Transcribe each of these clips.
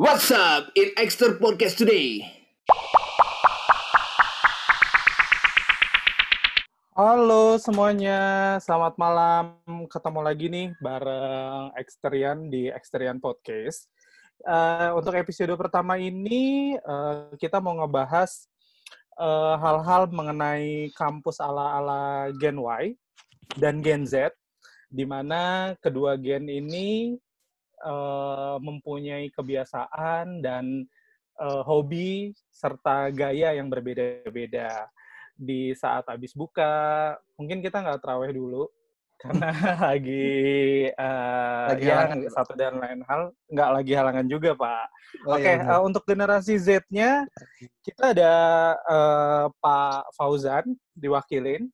What's up in Extra Podcast today? Halo semuanya, selamat malam. Ketemu lagi nih bareng Exterian di Exterian Podcast. Uh, untuk episode pertama ini, uh, kita mau ngebahas uh, hal-hal mengenai kampus ala-ala Gen Y dan Gen Z, di mana kedua gen ini uh, mempunyai kebiasaan dan uh, hobi serta gaya yang berbeda-beda. Di saat habis buka, mungkin kita nggak terawih dulu karena lagi, uh, lagi ya satu dan lain hal nggak lagi halangan juga pak. Oh, Oke, okay, iya, uh, untuk generasi Z-nya kita ada uh, Pak Fauzan diwakilin.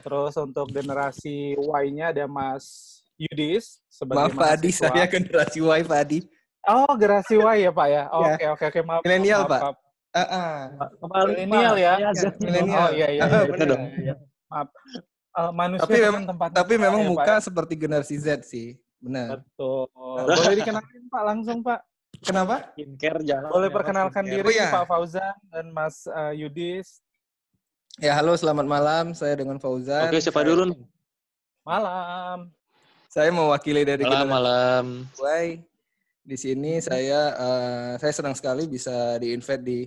Terus untuk generasi Y-nya ada Mas Yudis sebagai Maaf Pak Adi, saya generasi Y Pak Adi. Oh, generasi Y ya Pak ya? Oh, oke oke oke maaf. Milenial Pak. Uh, uh. Milenial ya? Milenial. Oh iya iya. iya, iya, iya. Maaf. Uh, manusia tapi memang tempat tapi memang ya, muka ya? seperti generasi Z sih. Benar. Betul. Boleh dikenalin Pak langsung Pak. Kenapa? Skincare jalan. Boleh ya, perkenalkan diri oh, ya. Pak Fauzan dan Mas uh, Yudis. Ya, halo selamat malam. Saya dengan Fauzan. Oke, siapa dulu? Malam. Saya mewakili dari malam, malam. Why? Di sini saya uh, saya senang sekali bisa di-invite di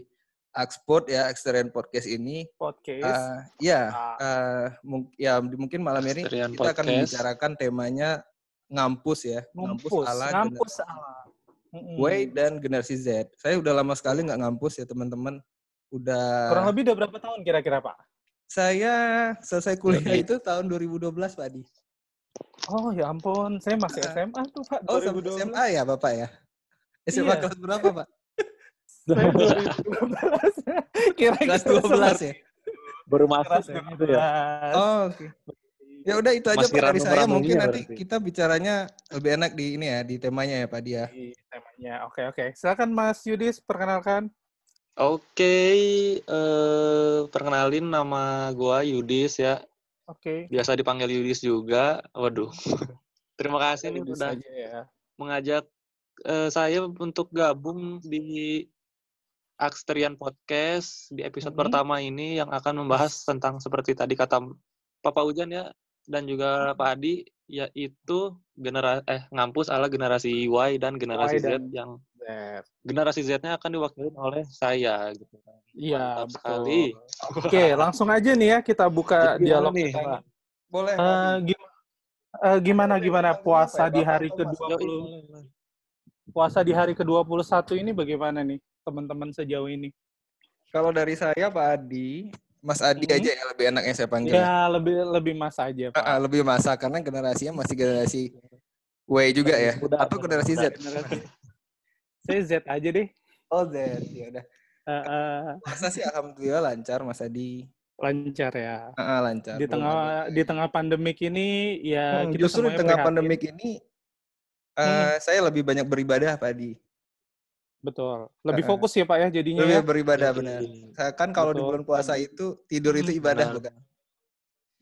Axport ya, Exterior Podcast ini. Podcast. Uh, ya, uh, mung ya mungkin malam ini Exterior kita Podcast. akan membicarakan temanya ngampus ya, ngampus, ngampus ala ngampus ala. Way dan generasi Z. Saya udah lama sekali nggak ngampus ya teman-teman. Udah. Kurang lebih udah berapa tahun kira-kira Pak? Saya selesai kuliah itu tahun 2012 Pak Di. Oh ya ampun, saya masih SMA tuh Pak. Oh 2012. SMA ya Bapak ya? SMA iya. kelas berapa Pak? Saya 2012. Kira kelas 12 ya? Baru masuk ya, gitu ya. Oh oke. Okay. Ya udah itu aja Pak dari saya. Mungkin nanti berarti. kita bicaranya lebih enak di ini ya, di temanya ya Pak Dia. Di temanya. Oke oke. Silakan Mas Yudis perkenalkan. Oke, okay, uh, perkenalin nama gua Yudis ya. Oke. Okay. Biasa dipanggil Yudis juga. Waduh. Terima kasih nih udah ya. mengajak uh, saya untuk gabung di Aksterian Podcast di episode mm -hmm. pertama ini yang akan membahas tentang seperti tadi kata Papa Ujan ya dan juga Pak Adi yaitu generasi eh ngampus ala generasi Y dan generasi y dan Z yang. Generasi Z-nya akan diwakili oleh saya gitu. Iya, sekali. Oke, langsung aja nih ya kita buka Jadi dialog nih. Kita. Boleh. Uh, gimana, uh, gimana gimana puasa di hari ke-20 Puasa di hari ke-21 ini bagaimana nih teman-teman sejauh ini? Kalau dari saya Pak Adi, Mas Adi hmm. aja ya lebih enaknya saya panggil. Ya, lebih lebih Mas aja, Pak. Uh, lebih masa karena generasinya masih generasi W juga ya. Udah, Atau generasi Z. Generasi. Saya Z aja deh. Oh, Z. Ya udah. Uh, uh, masa sih alhamdulillah lancar Mas Adi. Lancar ya. Uh, uh, lancar. Di tengah di tengah pandemik ini ya hmm, kita justru di tengah pandemik ini uh, hmm. saya lebih banyak beribadah Pak Adi. Betul. Lebih fokus ya Pak ya jadinya. Lebih ya? beribadah benar. Kan kalau di bulan puasa itu tidur itu hmm, ibadah benar. bukan?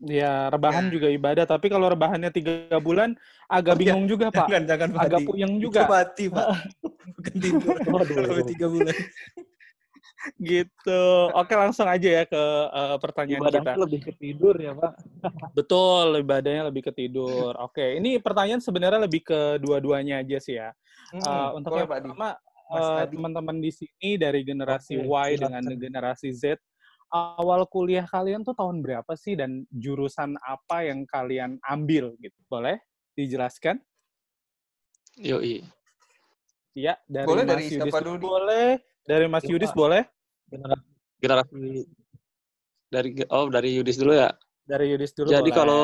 Ya, rebahan ya. juga ibadah. Tapi kalau rebahannya tiga bulan, agak oh, bingung ya. juga Pak. Jangan, jangan Agak puyeng juga. Itu mati Pak. Bukan tidur. Kalau tiga bulan. gitu. Oke, langsung aja ya ke uh, pertanyaan Ibadah kita. lebih ke tidur ya, Pak. Betul, ibadahnya lebih ke tidur. Oke, ini pertanyaan sebenarnya lebih ke dua-duanya aja sih ya. Hmm, uh, untuk yang pertama, uh, teman-teman di sini dari generasi okay, Y dengan generasi Z, awal kuliah kalian tuh tahun berapa sih dan jurusan apa yang kalian ambil gitu? Boleh dijelaskan? Yoi. Iya, dari boleh Mas dari Yudis siapa dulu? Boleh. Dari Mas Yudis boleh? Generasi, generasi dari oh dari Yudis dulu ya. Dari Yudis dulu. Jadi boleh. kalau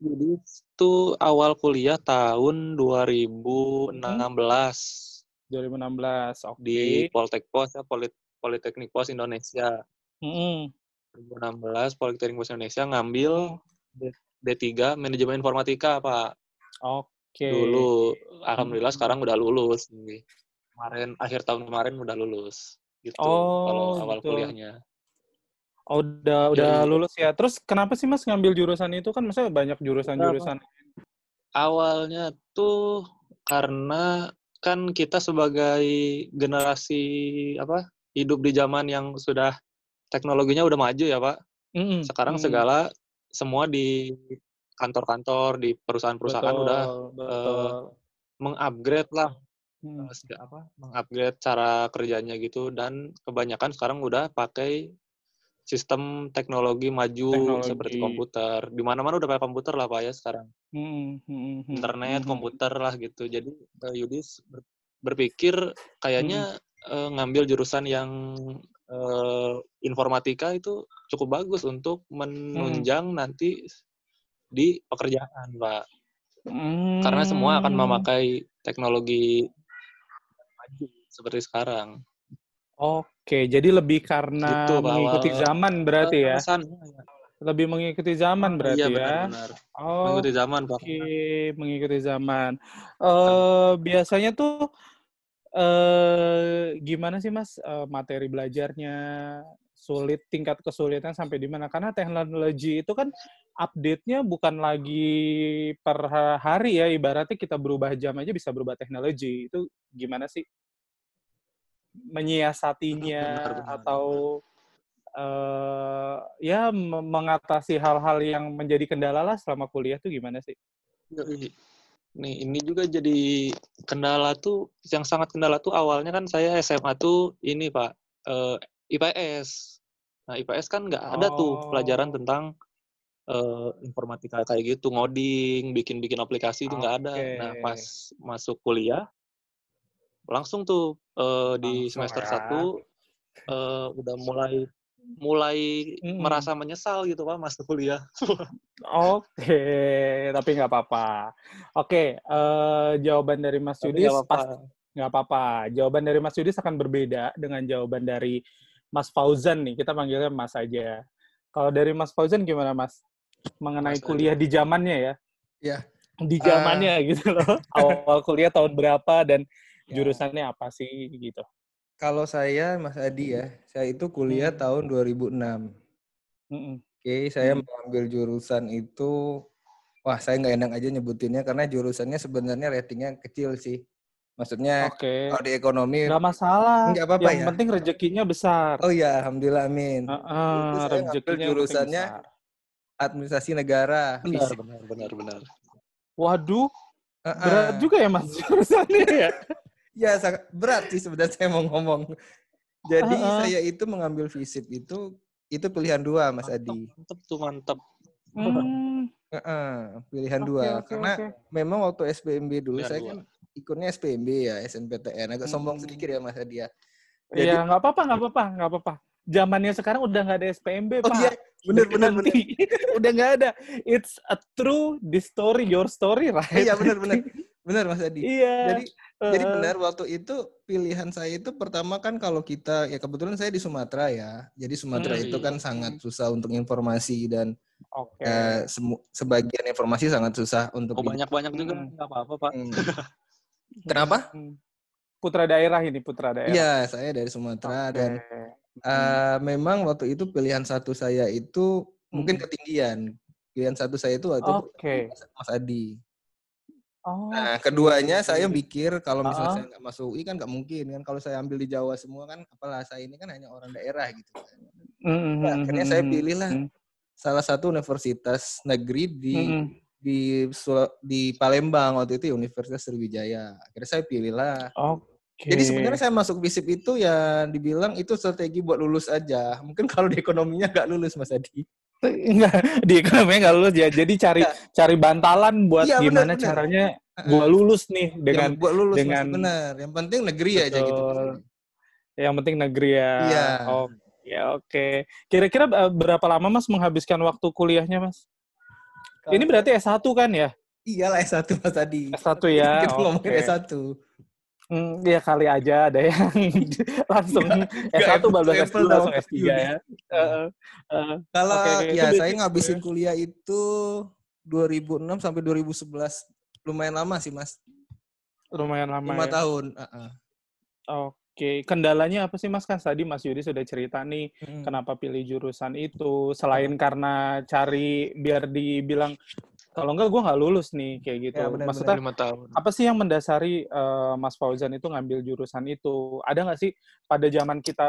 Yudis tuh awal kuliah tahun 2016. Hmm. 2016, oke. Okay. Di Poltek Pos ya, Polit Politeknik Pos Indonesia. Mm. 2016 Politeknik Pos Indonesia ngambil D3 Manajemen Informatika, Pak. Oke. Okay. Dulu alhamdulillah mm. sekarang udah lulus nih. Kemarin akhir tahun kemarin udah lulus gitu oh, kalau awal gitu. kuliahnya. Oh, udah Jadi, udah lulus ya. Terus kenapa sih Mas ngambil jurusan itu kan maksudnya banyak jurusan-jurusan. Awalnya tuh karena kan kita sebagai generasi apa hidup di zaman yang sudah teknologinya udah maju ya Pak. Mm-mm, Sekarang mm. segala semua di kantor-kantor di perusahaan-perusahaan Betul, udah betul. mengupgrade lah Hmm. eh, sega- apa mengupgrade cara kerjanya gitu dan kebanyakan sekarang udah pakai sistem teknologi maju seperti Teknologi. komputer. Di mana-mana udah pakai komputer lah Pak ya sekarang. Mm, mm, mm, Internet, mm, komputer lah gitu. Jadi eh, Yudis ber- berpikir kayaknya eh, ngambil jurusan yang eh, informatika itu cukup bagus untuk menunjang nanti di pekerjaan, Pak. mm. Karena semua akan memakai teknologi maju seperti sekarang. Oke, jadi lebih karena Gitu, mengikuti zaman berarti ya. Alasannya, ya. Lebih mengikuti zaman berarti iya, ya. benar-benar. Oh, Mengikuti zaman, Pak. Oke, mengikuti zaman. Eh biasanya tuh eh gimana sih Mas eh, materi belajarnya sulit tingkat kesulitan sampai di mana? Karena teknologi itu kan update-nya bukan lagi per hari ya, ibaratnya kita berubah jam aja bisa berubah teknologi. Itu gimana sih menyiasatinya Benar-benar. atau eh ya me- mengatasi hal-hal yang menjadi kendala lah selama kuliah tuh gimana sih? Nih, ini juga jadi kendala tuh, yang sangat kendala tuh awalnya kan saya SMA tuh ini Pak, eh, IPS. Nah, IPS kan nggak ada tuh Oh. pelajaran tentang eh, informatika kayak gitu, ngoding, bikin-bikin aplikasi itu nggak ada. Oke. Nah, pas masuk kuliah, langsung tuh eh, di Langsung semester ya. satu eh, udah mulai mulai Mm-mm. merasa menyesal gitu Pak masuk kuliah. Oke, tapi nggak apa-apa. Oke, eh, jawaban dari Mas Tapi Yudis nggak apa-apa. pas nggak apa-apa. Jawaban dari Mas Yudis akan berbeda dengan jawaban dari Mas Fauzan nih. Kita panggilnya Mas aja. Kalau dari Mas Fauzan gimana Mas? Mengenai Mas aja. kuliah di zamannya ya? Iya. Di zamannya gitu loh. Awal kuliah tahun berapa dan Ya. jurusannya apa sih gitu? Kalau saya, Mas Adi ya, saya itu kuliah Hmm. tahun 2006. Mm-mm. Oke, saya Hmm. mengambil jurusan itu, wah saya nggak enak aja nyebutinnya karena jurusannya sebenarnya ratingnya kecil sih. Maksudnya Oke, kalau di ekonomi, nggak masalah. Nggak apa-apa Yang ya. penting rezekinya besar. oh ya, alhamdulillah amin. Saya ngambil rezekinya yang jurusannya besar. Administrasi negara, Benar, benar, benar, benar. Waduh, Heeh. berat juga ya mas jurusannya ya. Ya, sangat berat sih sebenarnya saya mau ngomong. Jadi Heeh. saya itu mengambil fisip itu itu pilihan dua, Mas Mantap, Adi. mantep tuh mantep. Hmm, Heeh, pilihan oke, dua. oke, Karena oke. memang waktu SPMB dulu Pilihan saya dua. kan ikutnya SPMB ya, SNPTN. Agak sombong Hmm. sedikit ya Mas Adi ya. Jadi- Iya, nggak apa-apa, nggak apa-apa, nggak apa-apa. Zamannya sekarang udah nggak ada SPMB, Oh Pak. iya, bener bener bener. Udah nggak ada. It's a true this story, your story, right? Iya bener bener. Bener Mas Adi. Iya. Jadi jadi eh, benar waktu itu pilihan saya itu pertama kan kalau kita ya kebetulan saya di Sumatera ya. Jadi Sumatera Hmm. itu kan sangat susah untuk informasi dan Oke. eh, semu- sebagian informasi sangat susah untuk Oh banyak-banyak juga Hmm. nggak apa-apa Pak. Hmm. Kenapa? Hmm. Putra daerah ini, putra daerah. Iya, saya dari Sumatera Oke. dan eh, memang waktu itu pilihan satu saya itu mungkin Hmm. ketinggian. Pilihan satu saya itu waktu itu Oke. Mas Adi. Oh. Nah, keduanya saya mikir kalau misalnya Ah. saya nggak masuk UI kan nggak mungkin kan kalau saya ambil di Jawa semua kan apalah saya ini kan hanya orang daerah gitu kan. Mm, Nah, mm, akhirnya mm, saya mm, pilih lah mm, salah satu universitas negeri di mm, mm. di di Palembang waktu itu Universitas Sriwijaya. Akhirnya saya pilih lah. Oke. Jadi sebenarnya saya masuk FISIP itu ya dibilang itu strategi buat lulus aja. Mungkin kalau di ekonominya nggak lulus Mas Adi. Enggak, di ekonomi nggak lulus ya. Jadi cari Iya. cari bantalan buat Iya, benar, gimana benar. caranya gua lulus nih dengan yang buat lulus dengan- masih benar. Yang penting negeri aja gitu. Betul. Yang penting negeri ya. Iya. Oh, ya oke. Kira-kira eh, berapa lama Mas menghabiskan waktu kuliahnya, Mas? Ini berarti S1 kan ya? Iyalah S1 Mas Adi. S1 ya. Kita ngomongin oke. S1. Hmm, ya kali aja ada yang langsung S1 baru apple S2 to langsung apple S3 juga. ya. Heeh, heeh. Kalau. Itu ya berarti- saya ngabisin kuliah itu 2006 sampai 2011. Lumayan lama sih Mas. lumayan lama Lima ya. tahun. Heeh. Oke, kendalanya apa sih Mas kan tadi Mas Yudi sudah cerita nih Mm. kenapa pilih jurusan itu selain karena cari biar dibilang Kalau enggak gue nggak lulus nih kayak gitu. Ya, benar, Maksudnya lima tahun. apa sih yang mendasari eh, Mas Fauzan itu ngambil jurusan itu? Ada nggak sih pada zaman kita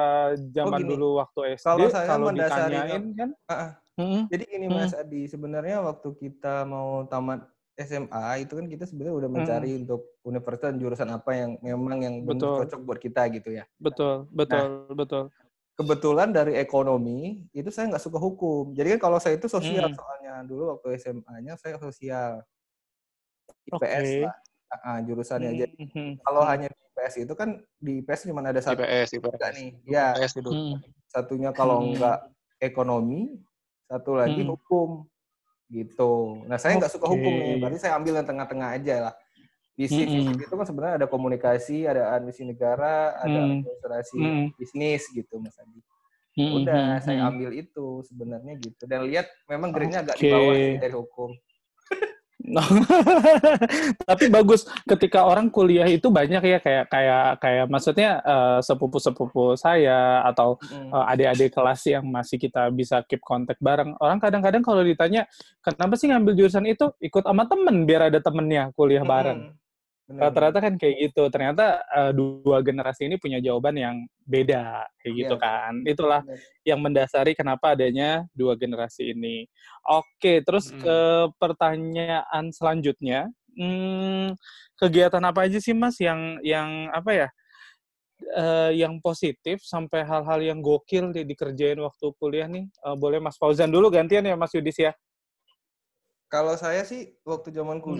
zaman gini, dulu waktu SD kalau saya kalau mendasari- ditanyain kan? Ah, ah. Mm-mm. Jadi gini Hmm. Mas Adi, sebenarnya waktu kita mau tamat SMA itu kan kita sebenarnya udah mencari untuk universitas dan jurusan apa yang memang yang Betul. cocok buat kita gitu ya. Betul, betul, betul. Kebetulan dari ekonomi itu saya nggak suka hukum. Jadi kan kalau saya itu sosial Hmm. soalnya dulu waktu SMA-nya saya sosial. IPS Oke. lah. Ah, ah, jurusannya aja. Mhm. Kalau hanya di IPS itu kan di IPS cuma ada satu IPS, IPS. nih. Ya, IPS itu. Mhm. satunya kalau Hmm. enggak ekonomi, satu lagi Hmm. hukum gitu. Nah saya nggak suka hukum nih, berarti saya ambil yang tengah-tengah aja lah. Visi Hmm. itu kan sebenarnya ada komunikasi, ada administrasi negara, ada Hmm. administrasi Hmm. bisnis gitu Mas Adi. Mhm, Udah mhm, saya ambil itu sebenarnya gitu. Dan lihat memang grade-nya agak di bawah sih dari hukum. Tapi bagus ketika orang kuliah itu banyak ya kayak kayak kayak maksudnya eh, sepupu-sepupu saya atau eh, adik-adik kelas yang masih kita bisa keep kontak bareng. Orang kadang-kadang kalau ditanya kenapa sih ngambil jurusan itu ikut sama temen biar ada temennya kuliah bareng. Rata-rata kan kayak gitu. Ternyata eh, dua generasi ini punya jawaban yang beda kayak gitu Iya. kan. Itulah Benar. yang mendasari kenapa adanya dua generasi ini. Oke, terus Mm. ke pertanyaan selanjutnya, Hmm, kegiatan apa aja sih Mas yang yang apa ya? eh, yang positif sampai hal-hal yang gokil di, dikerjain waktu kuliah nih. Eh, boleh Mas Fauzan dulu gantian ya Mas Yudis ya. Kalau saya sih waktu zaman Hmm.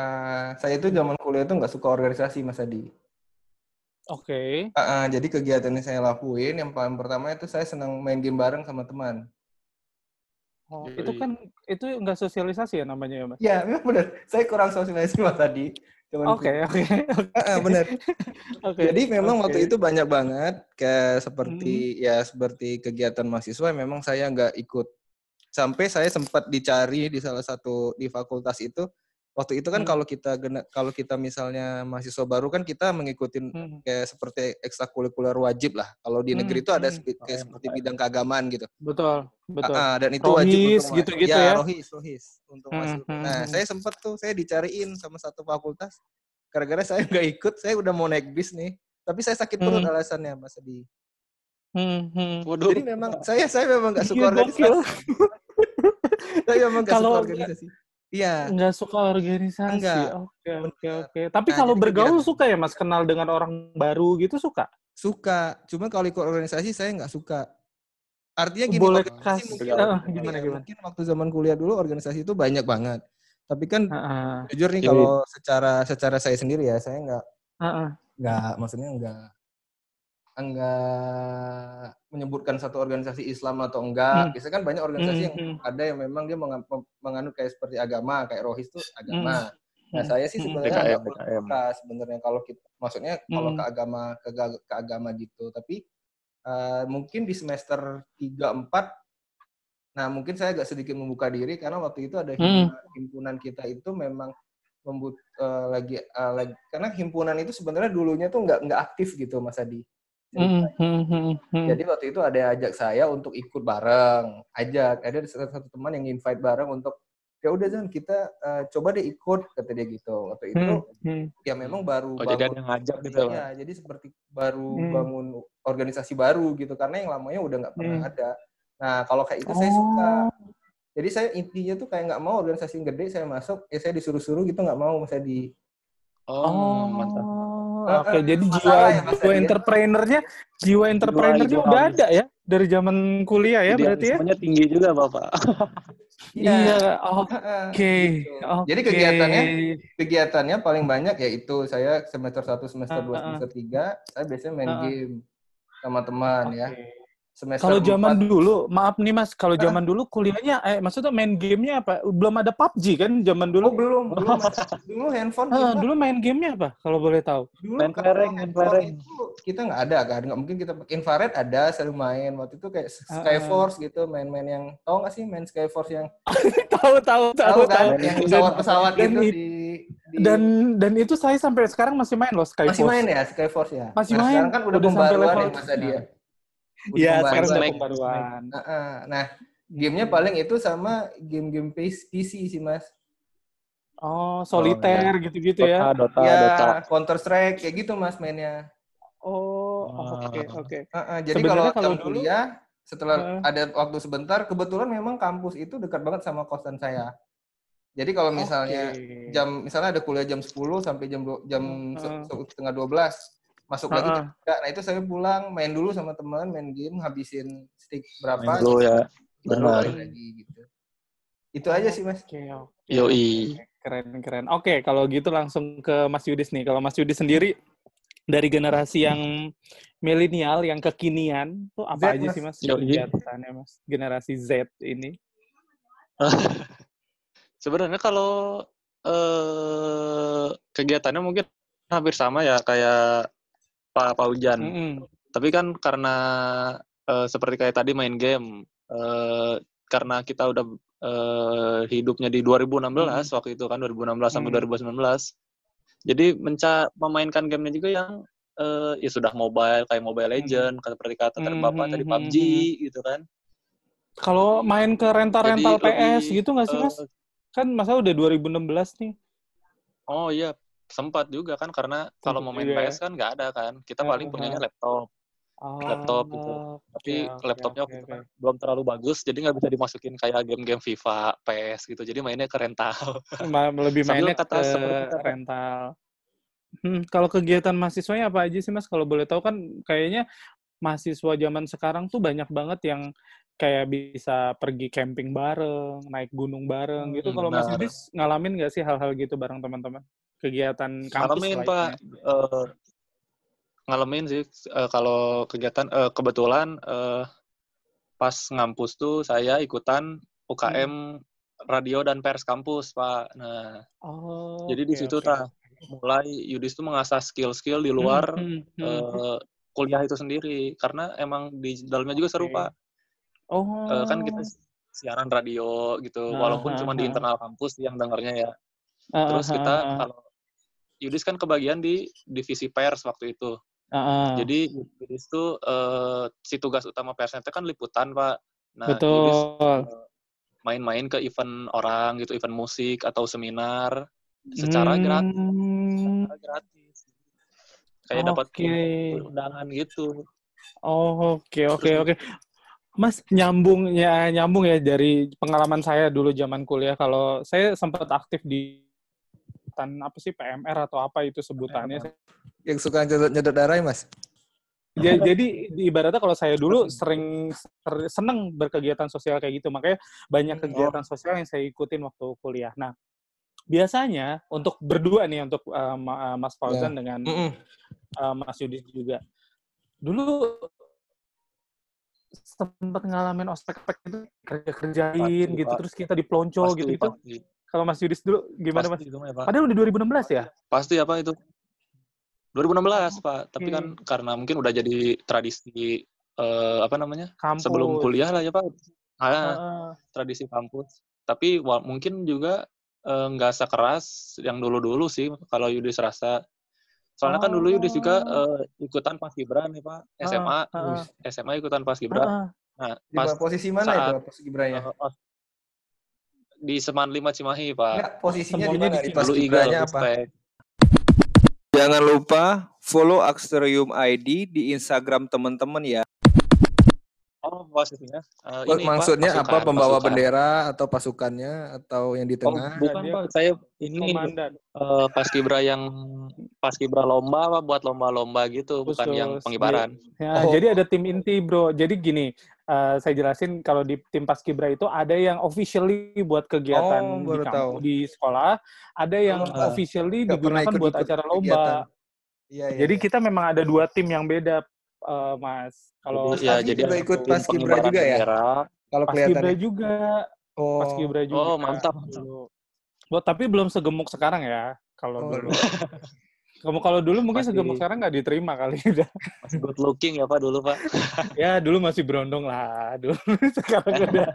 Eh, saya itu zaman kuliah itu nggak suka organisasi Mas Adi. Oke. Ah, ah, jadi kegiatan yang saya lakuin yang paling pertama itu saya senang main game bareng sama teman. Oh, itu kan itu nggak sosialisasi ya namanya ya Mas? Ya, memang benar. Saya kurang sosialisasi Mas tadi. Cuman Oke, oke. Benar. Oke. Jadi memang Oke. waktu itu banyak banget kayak seperti ya seperti kegiatan mahasiswa memang saya nggak ikut. Sampai saya sempat dicari di salah satu di fakultas itu. Waktu itu kan Hmm. kalau kita kalau kita misalnya mahasiswa baru kan kita mengikuti Hmm. kayak seperti ekstrakurikuler wajib lah. Kalau di Hmm, negeri itu ada hmm. spe- kayak KM, seperti KM. bidang keagamaan gitu. Betul, betul. Ah, ah, dan itu Rohis, wajib untuk gitu-gitu ya, ya? rohis, rohis untuk Hmm, masuk. hmm, Nah, hmm. saya sempet tuh saya dicariin sama satu fakultas. Gara-gara saya nggak ikut, saya udah mau naik bis nih. Tapi saya sakit perut Hmm. alasannya, Mas Adi. Hmm, hmm. Waduh. Jadi memang saya saya memang nggak suka Iya, organisasi. gokil. saya memang nggak suka Kalau- organisasi. Iya. Nggak suka organisasi. Enggak. Oke, oke, oke. Tapi Nah, kalau bergaul suka ya Mas kenal dengan orang baru gitu suka? Suka. Cuma kalau ikut organisasi saya nggak suka. Artinya gini, Boleh kasih mungkin, mungkin gimana, ya, gimana? mungkin waktu zaman kuliah dulu organisasi itu banyak banget. Tapi kan Heeh. jujur nih kalau secara secara saya sendiri ya, saya nggak Heeh. nggak maksudnya nggak enggak menyebutkan satu organisasi Islam atau enggak. Hmm. Biasanya kan banyak organisasi yang Hmm, ada yang memang dia menga- menganut kayak seperti agama, kayak rohis itu agama. Nah, Hmm. saya sih Hmm. sebenarnya suka sebenarnya kalau kita maksudnya kalau Hmm. ke agama ke, ke agama gitu. Tapi eh, mungkin di semester 3 4 Nah, mungkin saya agak sedikit membuka diri karena waktu itu ada Hmm. himpunan, himpunan kita itu memang membut eh, lagi eh, lagi karena himpunan itu sebenarnya dulunya tuh nggak nggak aktif gitu Mas Adi. Hmm, hmm, hmm, hmm. Jadi waktu itu ada yang ajak saya untuk ikut bareng, ajak ada satu, satu teman yang invite bareng untuk ya udah Zan kita eh, coba deh ikut kata dia gitu. Waktu itu Hmm, hmm. ya memang baru Oh, jadi ada bangun yang ngajak gitu. Iya, jadi seperti baru Hmm. bangun organisasi baru gitu karena yang lamanya udah nggak pernah Hmm. ada. Nah kalau kayak itu saya suka. Oh. Jadi saya intinya tuh kayak nggak mau organisasi yang gede saya masuk, ya saya disuruh-suruh gitu nggak mau saya di Oh, mantap. Oke, eh, jadi jiwa ya, jiwa ya? entrepreneurnya, jiwa entrepreneurnya jiwa udah ada ya dari zaman kuliah ya berarti ya? Idealismenya tinggi juga, Bapak. Iya, oke. Heeh, gitu. Oke. Jadi kegiatannya kegiatannya paling banyak yaitu saya semester 1, semester 2, Ah, ah, ah. semester 3 saya biasanya main game sama teman ya. Semester Kalau zaman 4, dulu, maaf nih Mas, kalau Ah. zaman dulu kuliahnya, eh maksudnya main gamenya apa? Belum ada PUBG kan zaman Oh dulu? belum, belum. dulu handphone Ah, kita dulu main gamenya apa? Kalau boleh tahu? dulu Main kelereng, main kelereng. itu kita nggak ada kan, nggak mungkin kita pakai infrared ada sering main waktu itu kayak Ah, ah. Skyforce gitu, main-main yang tahu nggak sih main Skyforce yang tahu, tahu, tahu, tahu kan tahu. yang Dan- pesawat-pesawat gitu it- di, di Dan dan itu saya sampai sekarang masih main loh Skyforce. masih main ya Skyforce ya. Masih nah, main. Sekarang kan udah, Udah sampai pembaruan level- ya Mas Adi ya. Iya, sekarang udah pembaruan. Nah, ah, nah, Gamenya paling itu sama game-game PC sih mas. Oh, soliter gitu-gitu ya. Dota, Dota, ya Dota. Counter Strike kayak gitu mas mainnya. Oh, Ah. oke, oke. Heeh, jadi kalau jam dulu- kuliah setelah Heeh. ada waktu sebentar, kebetulan memang kampus itu dekat banget sama kosan saya. Jadi kalau misalnya Oke. jam misalnya ada kuliah jam 10 sampai jam jam se- Heeh. se- setengah 12 masuk lagi Heeh. jam tiga. Nah, itu saya pulang main dulu sama teman, main game, habisin stick berapa Main dulu ya. Benar. lagi gitu. Itu aja sih, Mas. Oke, oke. Yoi. Keren, keren. Oke, kalau gitu langsung ke Mas Yudis nih. Kalau Mas Yudis sendiri dari generasi yang milenial, yang kekinian, tuh apa Z, aja Mas. sih Mas kegiatannya Mas? Generasi Z ini. Sebenarnya kalau eh kegiatannya mungkin hampir sama ya kayak Pak Paujan. Mm-mm. Tapi kan karena eh, seperti kayak tadi main game, eh, karena kita udah eh, hidupnya di 2016 waktu itu kan 2016 sampai Hmm. 2019. Jadi menca memainkan gamenya juga yang eh, ya sudah mobile kayak Mobile Legend, seperti kata Hmm, Bapak hmm, tadi hmm, PUBG hmm. gitu kan. Kalau main ke rental-rental PS lebih, gitu nggak sih Mas? eh, Kan masa udah 2016 nih. Oh iya, sempat juga kan karena kalau mau main ya. PS kan nggak ada kan. Kita paling Heeh. punyanya laptop. Laptop gitu. Oh, Tapi oke, laptopnya itu oke. kan belum terlalu bagus, jadi nggak bisa dimasukin kayak game-game FIFA, PS gitu. Jadi mainnya ke rental. Lebih mainnya kata ke rental. Hmm, kalau kegiatan mahasiswanya apa aja sih Mas? Kalau boleh tahu kan kayaknya mahasiswa zaman sekarang tuh banyak banget yang kayak bisa pergi camping bareng, naik gunung bareng gitu. Hmm, Kalau Mas. Yudis ngalamin nggak sih hal-hal gitu bareng teman-teman? Kegiatan kampus ngalamin Pak. Eh, ngalamin sih eh, kalau kegiatan eh, kebetulan eh, pas ngampus tuh saya ikutan UKM radio dan pers kampus Pak. Nah, Oh, jadi di oke, situ oke. tah mulai Yudis tuh mengasah skill-skill di luar Hmm, hmm, hmm. eh, kuliah itu sendiri karena emang di dalamnya juga seru Oke. pak Oh, Eh, kan kita siaran radio gitu Ah, walaupun cuma di ah, internal kampus yang dengarnya ya terus kita kalau Yudis kan kebagian di divisi pers waktu itu ah. jadi Yudis tuh eh, si tugas utama persnya itu kan liputan pak nah Yudis betul. eh, main-main ke event orang gitu event musik atau seminar secara gratis Hmm, secara gratis kayak dapat Oke. undangan gitu Oh, oke oke oke. Mas nyambung ya nyambung ya dari pengalaman saya dulu zaman kuliah kalau saya sempat aktif di tan apa sih PMR atau apa itu sebutannya. Yang suka nyedot-nyedot darah ya, Mas? Ja- Jadi di ibaratnya kalau saya dulu sering ser- seneng berkegiatan sosial kayak gitu, makanya banyak Hmm, oh. kegiatan sosial yang saya ikutin waktu kuliah. Nah, biasanya untuk berdua nih untuk uh, Ma- Mas Fauzan dengan Mm-mm. uh, Mas Yudi juga. Dulu sempat ngalamin ospek-ospek itu kerja-kerjain Pasti, gitu, terus kita diplonco pasti, gitu itu. Kalau Mas Yudis dulu gimana Mas? Pasti itu mah ya, Pak. Padahal udah 2016 ya? Pasti apa itu? 2016, Pak. Tapi kan karena mungkin udah jadi tradisi eh, apa namanya? Kampus. Sebelum kuliah lah ya, Pak. Ah, Heeh. tradisi kampus. Tapi mungkin juga eh, nggak sekeras yang dulu-dulu sih kalau Yudis rasa. Soalnya kan dulu Yudis juga Oh. eh, ikutan pas Gibran nih, Pak. SMA. Heeh. SMA ikutan pas Gibran. Heeh. Nah, Di pas posisi mana saat- itu pas Gibranya? eh, os- di Seman 5 Cimahi, Pak. Enggak, posisinya di mana? di Eagle, Gibranya apa? Jangan lupa follow Axterium ID di Instagram teman-teman ya. Oh. Eh, Oh, ini, Pak, Maksudnya apa? pasukan, Pembawa pasukan. bendera atau pasukannya atau yang di Oh, tengah? bukan Dia Pak, saya ini Komandan. eh, pas kibra yang pas kibra lomba Pak, buat lomba-lomba gitu, bukan Khusus. yang pengibaran. Ya, Oh. jadi ada tim inti, Bro. Jadi gini, eh, saya jelasin kalau di tim Paskibra itu ada yang officially buat kegiatan Oh, di kampus, tahu. di sekolah, ada yang Oh, officially digunakan buat acara kegiatan. lomba. Iya, iya. Jadi kita memang ada dua tim yang beda, eh, Mas. Kalau ya, jadi juga ikut Paskibra juga ya? kalau Paskibra kelihatannya. juga, Oh. Paskibra juga. Oh, mantap, mantap. Oh, tapi belum segemuk sekarang ya, kalau Oh. dulu. Kamu kalau dulu mungkin Masih- segemuk sekarang nggak diterima kali udah. Masih good looking ya Pak dulu Pak. Ya dulu masih berondong lah, dulu sekarang udah.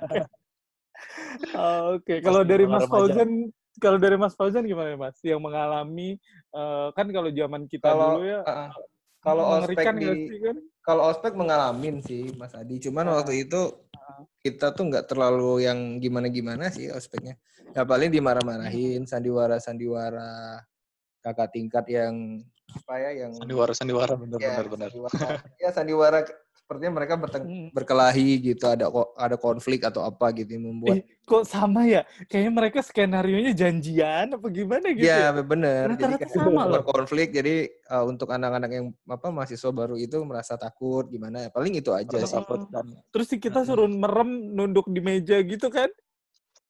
Oke, kalau Masih dari. Mas Fauzan, kalau dari Mas Fauzan gimana Mas? Yang mengalami eh, kan kalau zaman kita Kalau dulu ya uh, kalau ospek mengerikan nggak di sih kan? kalau ospek mengalamin sih Mas Adi. Cuman Ah. waktu itu kita tuh nggak terlalu yang gimana-gimana sih ospeknya. Ya paling dimarah-marahin, sandiwara-sandiwara kakak tingkat yang apa ya yang Sandiwara sandiwara bener ya, bener bener. sandiwara, ya sandiwara sepertinya mereka berteng- Hmm. berkelahi gitu, ada ada konflik atau apa gitu yang membuat Eh, kok sama ya? Kayaknya mereka skenario nya janjian apa gimana gitu Ya, ya? bener. Jadi Rata-rata kayak sama loh. berkonflik. Jadi uh, untuk anak-anak yang apa mahasiswa baru itu merasa takut gimana? ya, Paling itu aja sih. takut dan Terus sih kita suruh merem nunduk di meja gitu kan?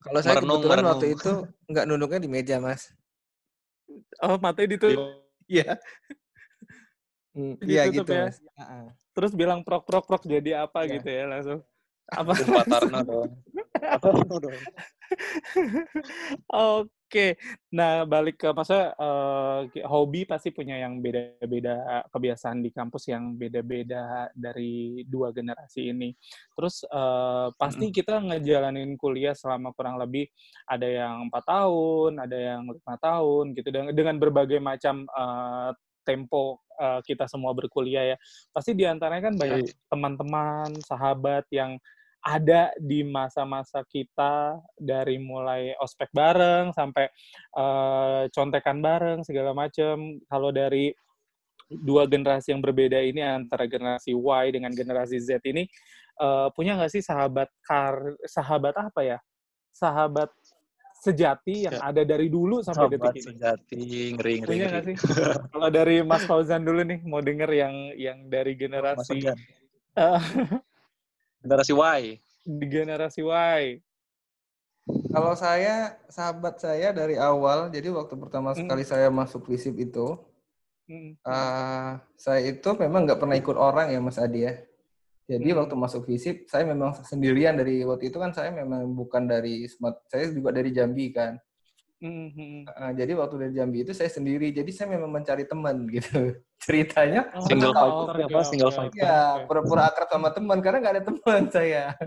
Kalau saya Merenung, kebetulan waktu merenung. itu nggak nunduknya di meja, Mas. Oh, matanya ditutup. Iya. Hmm, Iya gitu, ya. Terus bilang prok prok prok jadi apa Iya. gitu ya langsung. Apa? Pak Tarno dong. Dong. Oke, nah balik ke masa eh, hobi pasti punya yang beda-beda kebiasaan di kampus yang beda-beda dari dua generasi ini. Terus eh, pasti kita ngejalanin kuliah selama kurang lebih ada yang empat tahun, ada yang lima tahun gitu dengan dengan berbagai macam eh, tempo eh, kita semua berkuliah ya. Pasti di antaranya kan banyak teman-teman, sahabat yang ada di masa-masa kita dari mulai ospek bareng sampai eh, contekan bareng segala macam. Kalau dari dua generasi yang berbeda ini antara generasi Y dengan generasi Z ini eh, punya nggak sih sahabat kar sahabat apa ya? Sahabat sejati yang Ya. ada dari dulu sampai Sahabat detik ini. sejati ngeri ngeri. Punya nggak sih? Kalau dari Mas Fauzan dulu nih, mau denger yang yang dari generasi. Generasi Y. di generasi Y. Kalau saya sahabat saya dari awal, jadi waktu pertama Hmm. sekali saya masuk FISIP itu, Mm. eh, saya itu memang nggak pernah ikut orang ya Mas Adi ya. Jadi Hmm. waktu masuk FISIP, saya memang sendirian dari waktu itu kan saya memang bukan dari smart, saya juga dari Jambi kan. Mm, mm, Uh, jadi waktu dari Jambi itu saya sendiri, jadi saya memang mencari teman gitu. Ceritanya, Oh, Single fighter apa? Single fighter. ya oke. pura-pura akrab sama teman karena nggak ada teman saya.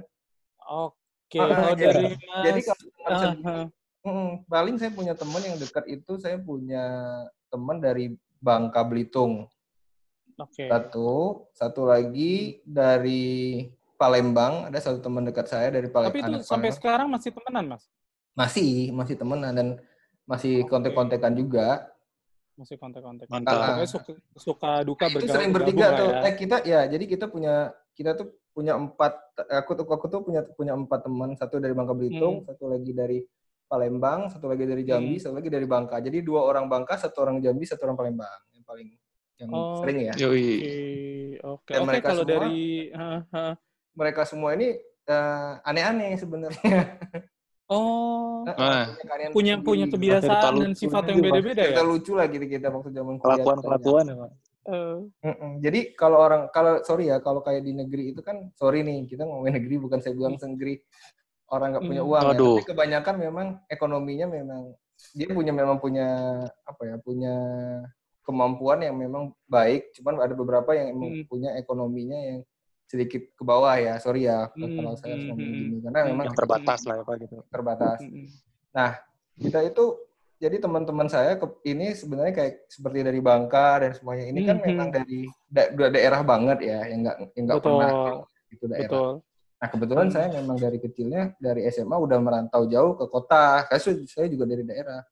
Oke, kalau jadi- dari Jadi Mas, kalau ah, sendiri, mm, paling saya punya teman yang dekat itu saya punya teman dari Bangka Belitung oke. satu, satu lagi dari Palembang ada satu teman dekat saya dari Palembang. Tapi itu sampai sekarang masih temenan, Mas? masih masih temenan dan masih kontek-kontekan juga. Masih kontak-kontak. Mantap. Pokoknya suka, suka duka itu bergabung, sering bertiga tuh. ya. Eh kita ya, jadi kita punya kita tuh punya empat. Aku tuh aku tuh punya punya empat teman. Satu dari Bangka Belitung, satu lagi dari Palembang, satu lagi dari Jambi, Hmm. satu lagi dari Bangka. Jadi dua orang Bangka, satu orang Jambi, satu orang Palembang. Yang paling yang Oh. sering ya. Oke, oke. Oke, mereka kalau semua- dari. Mereka semua ini eh, aneh-aneh sebenarnya. Oh, Ah. Kalian punya punya sendiri. kebiasaan dan lucu sifat yang beda-beda ya. Cerita lucu lah gitu kita waktu zaman kuliah. Kelakuan kelakuan ya, Pak. Eh, Mm-mm. Jadi kalau orang kalau sorry ya kalau kayak di negeri itu kan sorry nih kita ngomongin negeri bukan saya bilang negeri orang nggak punya Hmm. uang ya. Aduh. Tapi kebanyakan memang ekonominya memang dia punya memang punya apa ya punya kemampuan yang memang baik. Cuman ada beberapa yang emang Hmm. punya ekonominya yang sedikit ke bawah ya sorry ya Hmm, kalau saya hmm, ngomong hmm. gini karena memang Yang terbatas lah ya, Pak gitu. terbatas. mm, mm. Kita itu jadi teman-teman saya ke- ini sebenarnya kayak seperti dari Bangka dan semuanya ini kan Mhm. memang dari da- da- daerah banget ya yang nggak yang nggak pernah itu daerah. betul. Nah kebetulan Hmm. saya memang dari kecilnya dari SMA udah merantau jauh ke kota. Karena saya- saya juga dari daerah.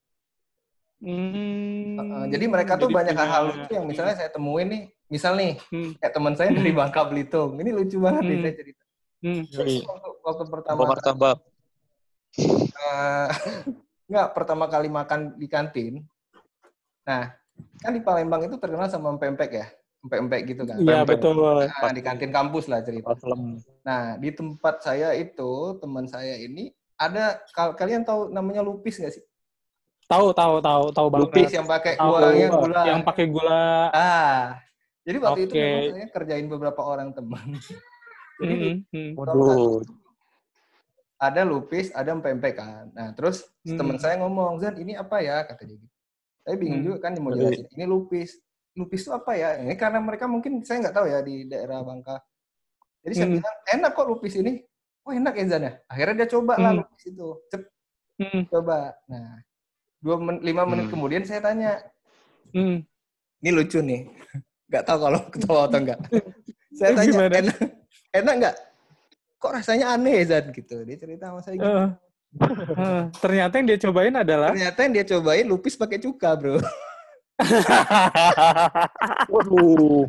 Hmm, Uh, jadi mereka tuh jadi banyak punya- hal lucu yang misalnya saya temuin nih, misal nih Hmm, kayak teman saya dari Hmm. Bangka Belitung. Ini lucu banget nih Hmm. saya cerita. hmm. Waktu, waktu pertama martabak. eh, nggak pertama kali makan di kantin. Nah kan di Palembang itu terkenal sama empek ya, empek-empek gitu kan. Iya, Pempek. betul. Nah, di kantin kampus lah cerita. Nah, di tempat saya itu, teman saya ini ada kal- kalian tahu namanya lupis nggak sih? Tahu, tahu, tahu, tahu banget. Lupis yang pakai gula. yang pakai gula. Ah. Jadi waktu itu Oke. memang saya kerjain beberapa orang teman. Jadi Hmm, hmm. Waduh. ada lupis, ada pempek kan. Nah, terus Hmm. teman saya ngomong, "Zan, ini apa ya?" kata dia gitu. Saya bingung Hmm. juga kan mau Jadi- jelasin. Ini lupis. Lupis itu apa ya? Ini karena mereka mungkin saya nggak tahu ya di daerah Bangka. Jadi saya Hmm. bilang, "Enak kok lupis ini." Oh, enak ya Zan ya? Akhirnya dia coba lah Hmm. lupis itu. Cep, Hmm, coba. Nah, dua men lima menit Hmm. kemudian saya tanya, hmm. ini lucu nih. Nggak tahu kalau ketawa atau enggak. saya tanya, Gimana? enak, enak nggak? Kok rasanya aneh Zan gitu. Dia cerita sama saya gitu. Eh, eh, ternyata yang dia cobain adalah Ternyata yang dia cobain lupis pakai cuka, Bro. Waduh.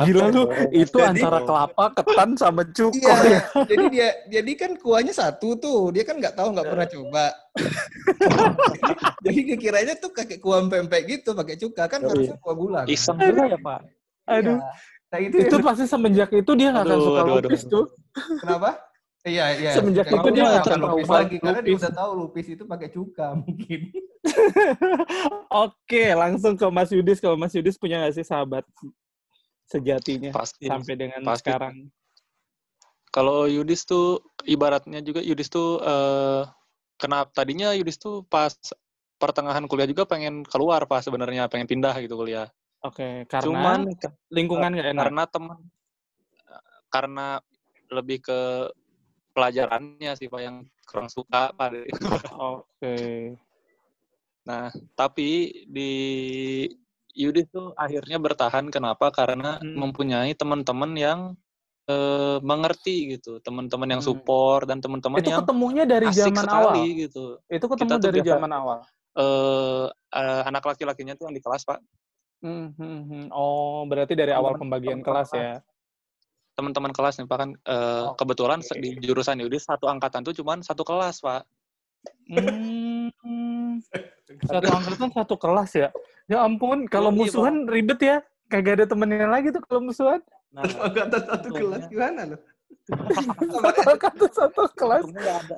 Gila lu itu Jadi- antara kelapa ketan sama cuko Iya, ya jadi dia jadi kan kuahnya satu tuh. Dia kan nggak tahu nggak pernah coba. jadi dia kiranya tuh kayak kuah pempek gitu pakai cuka kan Oh, harusnya kuah gula. kan? Iseng juga ya, Pak. aduh Iya. Nah, itu, itu pasti semenjak itu dia nggak akan suka aduh, lupis aduh. tuh kenapa? Iya, iya. Semenjak Sekarang itu dia nggak akan lupis lagi karena dia lupis. udah tahu lupis itu pakai cuka mungkin. oke langsung ke Mas Yudis kalau Mas Yudis punya nggak sih sahabat sejatinya Pasti. sampai dengan Pasti. sekarang Kalau Yudis tuh ibaratnya juga Yudis tuh eh kenapa tadinya Yudis tuh pas pertengahan kuliah juga pengen keluar Pak sebenarnya pengen pindah gitu kuliah. oke karena Cuman lingkungan nggak enak karena teman karena lebih ke pelajarannya sih Pak yang kurang suka Pak. oke Nah, tapi di Yudis tuh akhirnya bertahan kenapa? Karena Hmm. mempunyai teman-teman yang eh, mengerti gitu, teman-teman yang Hmm. support dan teman-teman yang ketemunya dari asik zaman sekali awal gitu. itu ketemu Kita dari biasa- zaman awal Eh eh, anak laki-lakinya tuh yang di kelas, Pak. Hmm, hmm, hmm. oh berarti dari awal Teman-teman- pembagian teman-teman kelas ya Teman-teman kelas nih, Pak kan eh, Oke. kebetulan se- di jurusan Yudis satu angkatan tuh cuman satu kelas, Pak. Hmm, satu angkatan satu kelas ya. Ya ampun, kalau Iya, musuhan ribet ya. Kagak ada temennya lagi tuh kalau musuhan. Nah, Angkatan satu kelas gimana loh? Satu angkatan satu kelas.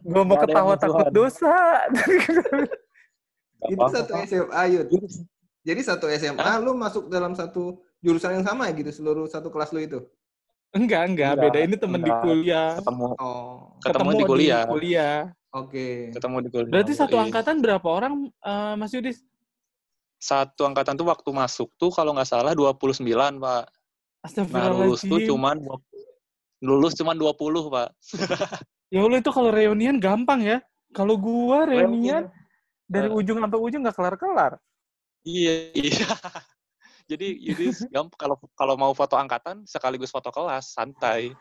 Gue mau ketawa takut dosa. Itu satu. SMA Yud. Jadi satu SMA Hah? lu masuk dalam satu jurusan yang sama ya gitu seluruh satu kelas lu itu. enggak, enggak. Enggak, Beda ini temen di enggak. kuliah. ketemu Oh, ketemu di kuliah. kuliah. oke. ketemu di kuliah. Berarti satu Iya. angkatan berapa orang, eh, Mas Yudis? Satu angkatan tuh waktu masuk tuh kalau nggak salah 29, Pak. Nah, lulus tuh cuman 20 lulus cuman 20, Pak. Ya Allah itu kalau reunian gampang ya. Kalau gua reunian dari Eh. ujung sampai ujung nggak kelar-kelar. Iya, iya. Jadi gampang kalau kalau mau foto angkatan sekaligus foto kelas, santai.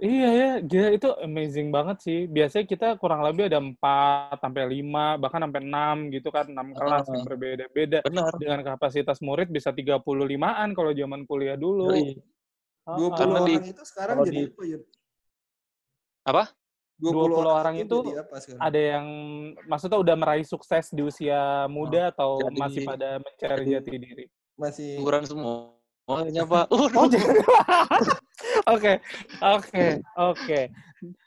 Iya ya, gila itu amazing banget sih. Biasanya kita kurang lebih ada 4 sampai 5, bahkan sampai 6 gitu kan, 6 kelas yang berbeda-beda. Benar. Dengan kapasitas murid bisa 35-an kalau zaman kuliah dulu. Yoi. Heeh. 20 Karena di- orang itu sekarang jadi di- apa? 20, 20 orang itu jadi apa sekarang? Ada yang maksudnya udah meraih sukses di usia muda atau jadi- masih pada mencari jadi- jati diri? Masih Ukuran semuanya, Pak. Oh, Waduh. jadi- Oke, oke, oke.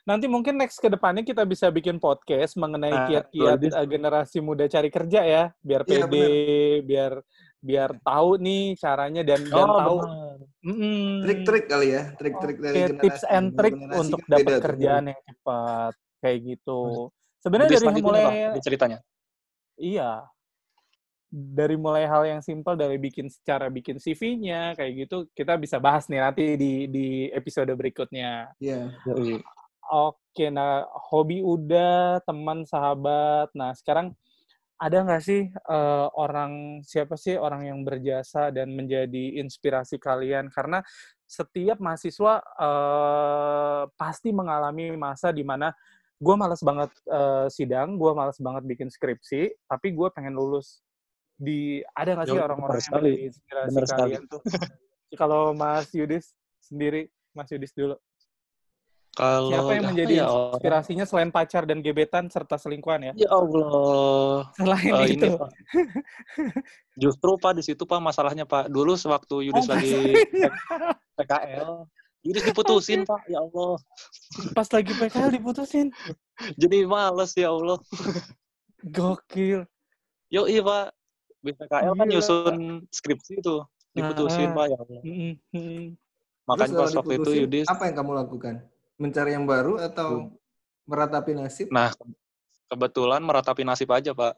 Nanti mungkin next ke depannya kita bisa bikin podcast mengenai Nah, kiat-kiat eh, generasi muda cari kerja ya, biar Iya, pede, biar biar tahu nih caranya dan dan Oh, tahu benar. Mm-mm. trik-trik kali ya, trik-trik Oke, dari tips generasi. and trick Generasi untuk kan dapat tuh. kerjaan yang cepat kayak gitu. Sebenarnya dari mulai apa? Ceritanya. iya dari mulai hal yang simpel dari bikin secara bikin CV-nya kayak gitu kita bisa bahas nih nanti di di episode berikutnya. Iya. Yoi. Oke, nah hobi udah, teman, sahabat. Nah sekarang ada nggak sih eh, orang siapa sih orang yang berjasa dan menjadi inspirasi kalian? Karena setiap mahasiswa eh, pasti mengalami masa di mana gue malas banget eh, sidang, gue malas banget bikin skripsi, tapi gue pengen lulus. Di ada nggak sih orang-orang yang sekali. menjadi inspirasi Benar sekali. kalian tuh? Kalau Mas Yudis sendiri, Mas Yudis dulu. Kalau Siapa yang menjadi ya, inspirasinya selain pacar dan gebetan serta selingkuhan ya? Ya Allah. Selain Eh, itu. ini Pak. Justru Pak di situ Pak masalahnya Pak. Dulu sewaktu Yudis Oh, lagi. PKL, Yudis diputusin Pak. Ya Allah. Pas lagi PKL diputusin. Jadi males ya Allah. Gokil. Yo iya Pak. Di PKL kan Gila. nyusun skripsi itu. Diputusin Nah, Pak ya. Mm, mm. Makanya pas kalau waktu itu Yudis. apa yang kamu lakukan? Mencari yang baru atau meratapi nasib? Nah kebetulan meratapi nasib aja Pak.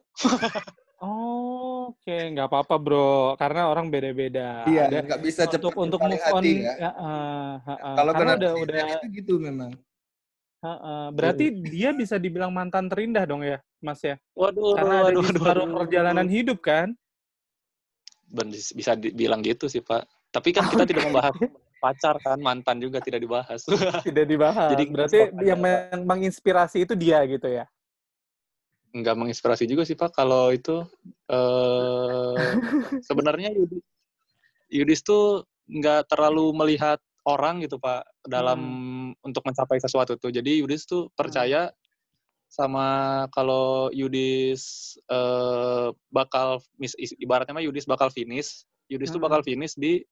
Oh, Oke, nggak apa-apa bro, karena orang beda-beda. Iya, Ada nggak bisa untuk cepat untuk berpaling move on. hati ya. ya, eh, eh, eh. Kalau karena kena udah udah, itu gitu memang. eh, eh. berarti dia bisa dibilang mantan terindah dong ya, Mas ya? Waduh, Karena ada waduh, di waduh, separuh waduh. perjalanan hidup kan? Bisa dibilang gitu sih Pak. Tapi kan kita tidak membahas pacar kan mantan juga tidak dibahas. Tidak dibahas. Jadi, Berarti yang meng- menginspirasi itu dia gitu ya? Nggak menginspirasi juga sih Pak kalau itu eh sebenarnya Yudis, Yudis tuh nggak terlalu melihat orang gitu Pak dalam untuk mencapai sesuatu tuh. Jadi Yudis tuh percaya sama kalau Yudis eh, bakal mis- is- ibaratnya mah Yudis bakal finish, Yudis tuh Hmm. bakal finish di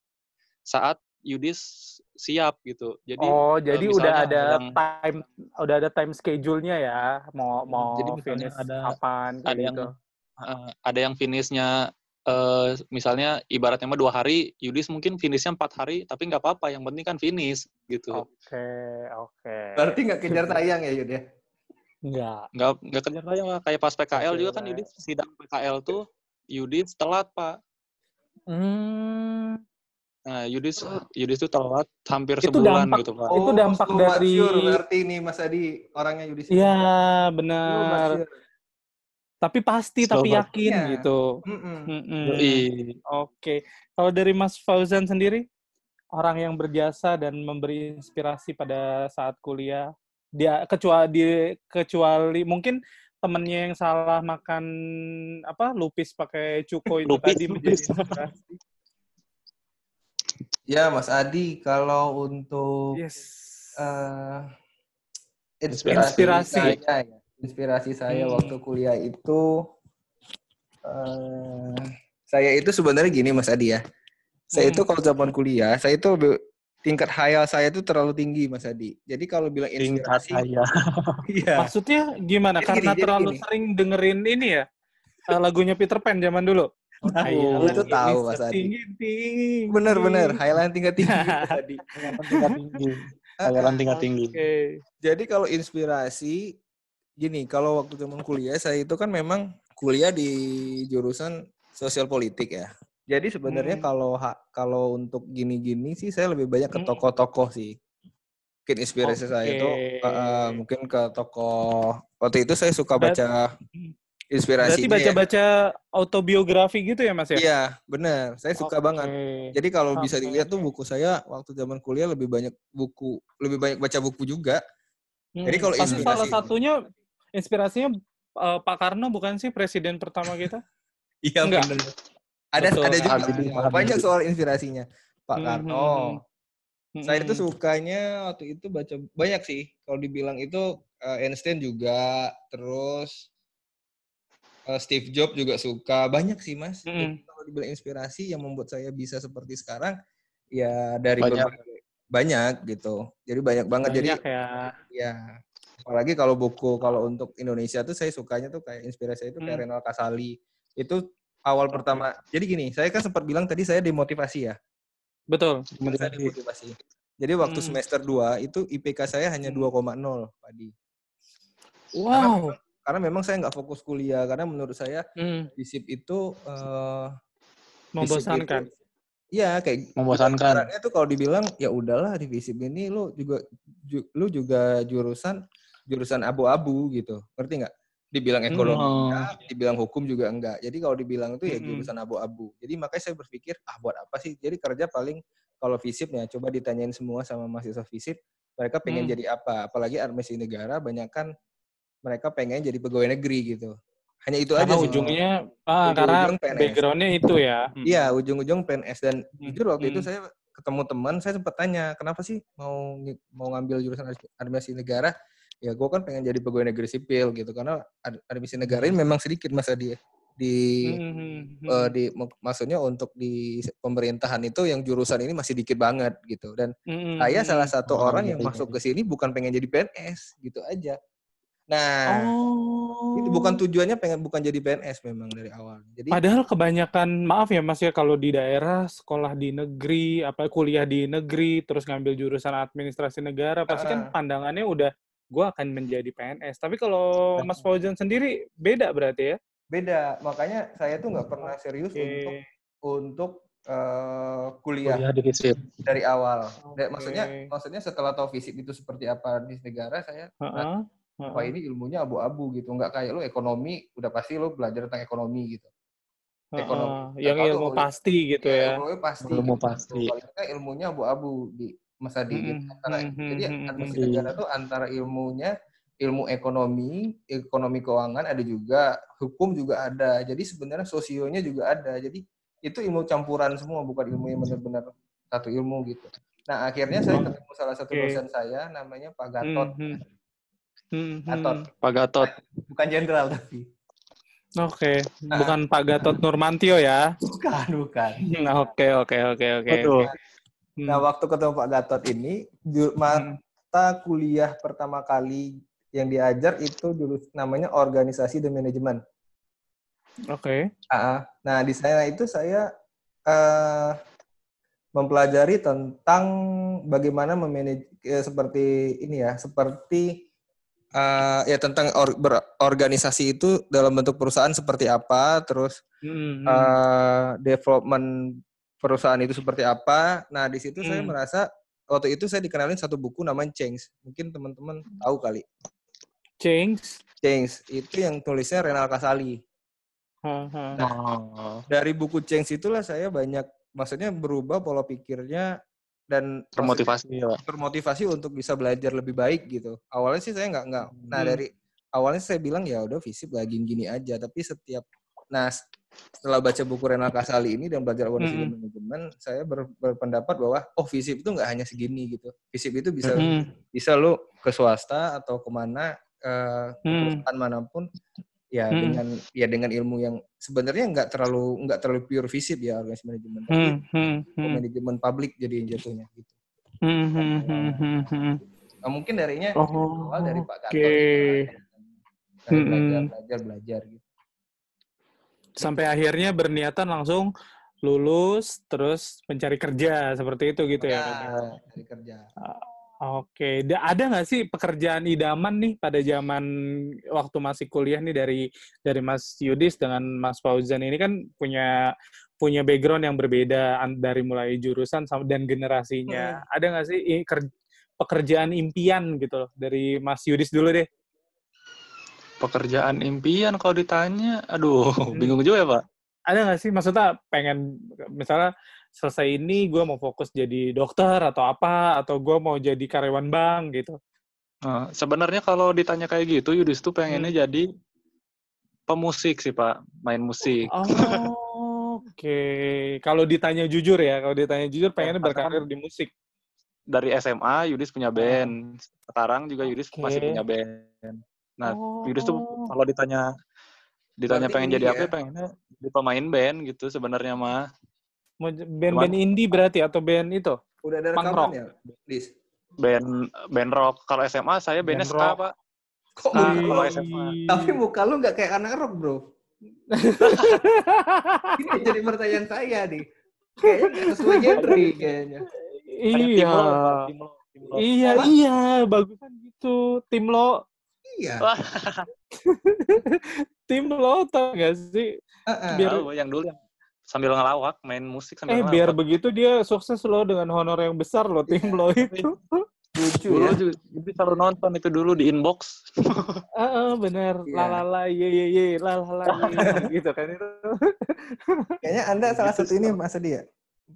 saat Yudis siap gitu. Jadi oh, eh, jadi udah ada yang- time udah ada time schedule-nya ya, mau mau Jadi finish ada- kapan ada yang gitu. eh, ada yang finishnya eh, misalnya ibaratnya mah dua hari, Yudis mungkin finishnya empat hari, tapi nggak apa-apa, yang penting kan finish gitu. Oke, oke. Berarti nggak kejar tayang ya Yud ya? Enggak. Nggak nggak kejar tayang lah. Kayak pas PKL Oke, juga kan. Yudis sidang PKL tuh Yudis telat pak. Hmm, Nah Yudis Yudis tuh telat hampir Itu sebulan dampak- gitu pak. Itu dampak but dari- berarti nih Mas Adi orangnya Yudis. iya benar. sure. Tapi pasti, Slow tapi yakin Iya. gitu. Mm-mm. Mm-mm. Yoi. Oke. Kalau dari Mas Fauzan sendiri, orang yang berjasa dan memberi inspirasi pada saat kuliah, dia kecuali di kecuali mungkin temennya yang salah makan apa lupis pakai cuko itu Lupis, tadi menjadi lupis. inspirasi. Ya Mas Adi kalau untuk Yes. eh, Inspirasi. inspirasi, saya, ya. inspirasi saya Hmm. waktu kuliah itu eh, saya itu sebenarnya gini Mas Adi ya. Saya Hmm. itu kalau zaman kuliah, saya itu tingkat hayal saya itu terlalu tinggi Mas Adi. Jadi kalau bilang Tingkat inspirasi, saya. iya. Maksudnya gimana? Jadi Karena gini, terlalu gini. sering dengerin ini ya eh, lagunya Peter Pan zaman dulu. Oh, itu tahu, Mas Adi. Tinggi tinggi. Bener-bener, hayalan tingkat tinggi Mas Adi. Hayalan tingkat tinggi. Hayalan tingkat tinggi. Oke. Jadi kalau inspirasi gini, kalau waktu zaman kuliah saya itu kan memang kuliah di jurusan sosial politik ya. Jadi sebenarnya Hmm. kalau kalau untuk gini-gini sih saya lebih banyak ke Hmm. tokoh-tokoh sih. Mungkin inspirasi saya itu uh, uh, mungkin ke tokoh waktu itu saya suka baca Berarti inspirasi baca-baca autobiografi gitu ya Mas ya? Iya, benar. Saya suka Oke. banget. Jadi kalau bisa Oke, dilihat tuh buku saya waktu zaman kuliah lebih banyak buku, lebih banyak baca buku juga. Jadi Hmm, kalau Pasti salah inspirasi- satunya inspirasinya eh, Pak Karno bukan sih presiden pertama kita? Iya benar. Ada Betul. ada juga Habibie, banyak Habibie. soal inspirasinya Pak Hmm, Karno. hmm, Saya itu hmm. sukanya waktu itu baca banyak sih. Kalau dibilang itu eh, Einstein juga, terus eh, Steve Jobs juga suka. Banyak sih mas. Jadi Kalau dibilang inspirasi yang membuat saya bisa seperti sekarang, ya dari Banyak. berbagai banyak gitu. Jadi banyak banget. Jadi Banyak ya. ya apalagi kalau buku kalau untuk Indonesia tuh saya sukanya tuh kayak inspirasi itu kayak Hmm. Renal Kasali itu awal pertama jadi gini saya kan sempat bilang tadi saya demotivasi ya Betul. saya demotivasi jadi waktu Hmm. semester 2 itu IPK saya hanya Hmm. 2,0 Padi Wow. karena memang saya nggak fokus kuliah karena menurut saya Hmm, FISIP itu eh, FISIP membosankan. itu- Iya kayak Membosankan. ibaratnya tuh kalau dibilang ya udahlah di FISIP ini lu juga ju- lu juga jurusan jurusan abu-abu gitu. Ngerti nggak? Dibilang ekonomi Oh. enggak, dibilang hukum juga enggak. Jadi kalau dibilang itu ya Mm-mm. jurusan abu-abu. Jadi makanya saya berpikir, ah buat apa sih? Jadi kerja paling kalau FISIP ya coba ditanyain semua sama mahasiswa FISIP, mereka pengen Hmm. jadi apa? Apalagi administrasi negara banyak kan mereka pengen jadi pegawai negeri gitu. Hanya itu Karena aja sih. ujungnya, ah, karena Ujung-ujung PNS. backgroundnya itu ya. Hmm. Iya, ujung-ujung PNS dan Hmm. jujur waktu itu Hmm. saya ketemu teman, saya sempat tanya, kenapa sih mau mau ngambil jurusan administrasi negara? Ya, gue kan pengen jadi pegawai negeri sipil gitu, karena ad- administrasi negara ini memang sedikit masa dia di Hmm, hmm, hmm. eh, di mak- maksudnya untuk di pemerintahan itu yang jurusan ini masih dikit banget gitu. Dan Hmm, saya hmm, salah hmm. satu Oh, orang yang masuk ke sini bukan pengen jadi PNS gitu aja. Nah, Oh. itu bukan tujuannya pengen bukan jadi PNS memang dari awal. Jadi Padahal kebanyakan, maaf ya Mas ya, kalau di daerah, sekolah di negeri, apa kuliah di negeri, terus ngambil jurusan administrasi negara, pasti kan Ah. pandangannya udah, gue akan menjadi PNS. Tapi kalau Mas Fauzan sendiri, beda berarti ya? beda, makanya saya tuh nggak pernah serius Oke. untuk untuk eh, kuliah Kuliah di FISIP. dari awal. Oke. maksudnya maksudnya setelah tahu fisik itu seperti apa di negara saya Heeh, wah heeh. ini ilmunya abu-abu gitu nggak kayak lu ekonomi udah pasti lu belajar tentang ekonomi gitu Ekonomi. Heeh, yang Nggak tahu ilmu pasti gitu ya. Ilmunya pasti. Ilmu gitu. pasti. Kalau kita ilmunya abu-abu di masa di Mm-mm, antara mm-mm, jadi administrasi negara tuh antara ilmunya ilmu ekonomi, ekonomi keuangan ada juga, hukum juga ada. Jadi sebenarnya sosionya juga ada. Jadi itu ilmu campuran semua, bukan ilmu yang benar-benar satu ilmu gitu. Nah akhirnya saya ketemu salah satu Oke. dosen saya, namanya Pak Gatot. Mhm. Mhm. Gatot, Pak Gatot. bukan jenderal tapi. Oke, Ah. bukan Pak Gatot Nurmantio ya. Bukan, bukan. Nah, Oke, oke, oke, oke. Betul. Hmm. Nah waktu ketemu Pak Gatot ini, ju- mata kuliah pertama kali yang diajar itu jurus namanya organisasi dan manajemen. Oke. Ah, nah di sana itu saya eh, mempelajari tentang bagaimana memanage eh, seperti ini ya, seperti eh, ya tentang or- berorganisasi itu dalam bentuk perusahaan seperti apa, terus Mhm. eh, development perusahaan itu seperti apa. Nah di situ saya Hmm. merasa waktu itu saya dikenalin satu buku namanya Change. Mungkin teman-teman tahu kali. Change. Change itu yang tulisnya Renal Kasali. Oh. dari buku Change itulah saya banyak maksudnya berubah pola pikirnya dan Termotivasi ya, termotivasi untuk bisa belajar lebih baik gitu. Awalnya sih saya nggak nggak. Nah Hmm. dari awalnya saya bilang ya udah fisip lagi gini aja. Tapi setiap nah setelah baca buku Renal Kasali ini dan belajar organisasi Mm-mm. dan manajemen, saya ber- berpendapat bahwa oh fisip itu nggak hanya segini gitu. Fisip itu bisa Mhm. bisa lu ke swasta atau ke mana eh, ke Hmm. perusahaan mana pun ya Hmm. dengan ya dengan ilmu yang sebenarnya nggak terlalu nggak terlalu pure visip ya organisasi manajemen tapi Hmm, hmm, hmm. manajemen publik jadi yang jatuhnya gitu. Hmm, hmm, hmm, hmm, hmm. Nah, mungkin darinya Oh, awal dari Pak Gatot oke. gitu kan. Mm-mm. belajar belajar belajar gitu. Sampai akhirnya berniatan langsung lulus terus mencari kerja seperti itu gitu ya. Ya, kerja. Oke, Da- ada nggak sih pekerjaan idaman nih pada zaman waktu masih kuliah nih dari dari Mas Yudis dengan Mas Fauzan ini kan punya punya background yang berbeda dari mulai jurusan dan generasinya. Ada nggak sih pekerjaan impian gitu loh dari Mas Yudis dulu deh? Pekerjaan impian kalau ditanya, aduh, Hmm. bingung juga ya, Pak. Ada nggak sih maksudnya pengen misalnya selesai ini gue mau fokus jadi dokter atau apa atau gue mau jadi karyawan bank gitu? Nah, sebenarnya kalau ditanya kayak gitu, Yudis tuh pengennya Hmm. jadi pemusik sih, Pak. Main musik. Oh, Oke, kalau ditanya jujur ya, kalau ditanya jujur pengennya berkarir di musik. Dari SMA, Yudis punya band. Sekarang juga Yudis masih Oke. punya band. Nah, oh. Yudis tuh kalau ditanya ditanya Berarti pengen jadi apa, ya? ya pengennya jadi pemain band gitu sebenarnya mah. band-band indie berarti atau band itu? Udah ada rekaman rock. ya, Dis? Band band rock. Kalau SMA saya bandnya Band ska, rock. Pak. Kok muka kalau lu- SMA. tapi muka lu nggak kayak anak rock, Bro. Ini jadi pertanyaan saya nih. Kayaknya sesuai genre kayaknya. Kayak iya, Tim Lo. Tim Lo, Tim Lo. iya, Apa? iya, bagusan gitu. Tim lo, Iya. Wah. tim lo tau gak sih? Heeh. biar- Tahu, yang dulu yang sambil ngelawak, main musik sambil Eh, ngelawak. biar begitu dia sukses loh dengan honor yang besar loh tim lo itu. Lucu dulu ya. juga jadi selalu nonton itu dulu di inbox. Heeh, bener. Iya. Lalala, ye ye ye, lalala, ye, gitu kan itu. Kayaknya Anda salah Gitu satu sih, ini. Mas Adi ya?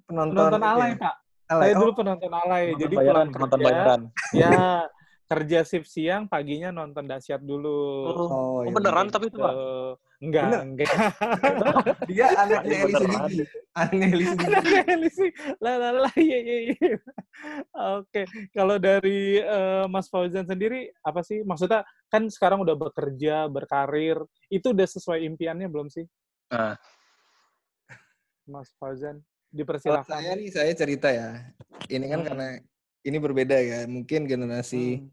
Penonton Penonton alay, ya? Pak. Alay. Saya Oh, dulu penonton alay. Nonton Jadi bayaran, pulang nonton kerja, bayaran. ya kerja shift siang, paginya nonton dahsyat dulu. Oh, oh, oh, iya, beneran bener. tapi itu, Pak. Tuh. Enggak, Bener. enggak. Dia anaknya Iya, Eli. Sugigi. Anaknya Eli Sugigi. Anaknya Elisi. Lah, lah, lah, ye, ye, ye. Oke, kalau dari eh, Mas Fauzan sendiri, apa sih? Maksudnya, kan sekarang udah bekerja, berkarir, itu udah sesuai impiannya belum sih? Nah. Mas Fauzan, Kalau dipersilahkan. saya nih, saya cerita ya. Ini kan Hmm. karena ini berbeda ya. Mungkin generasi Hmm.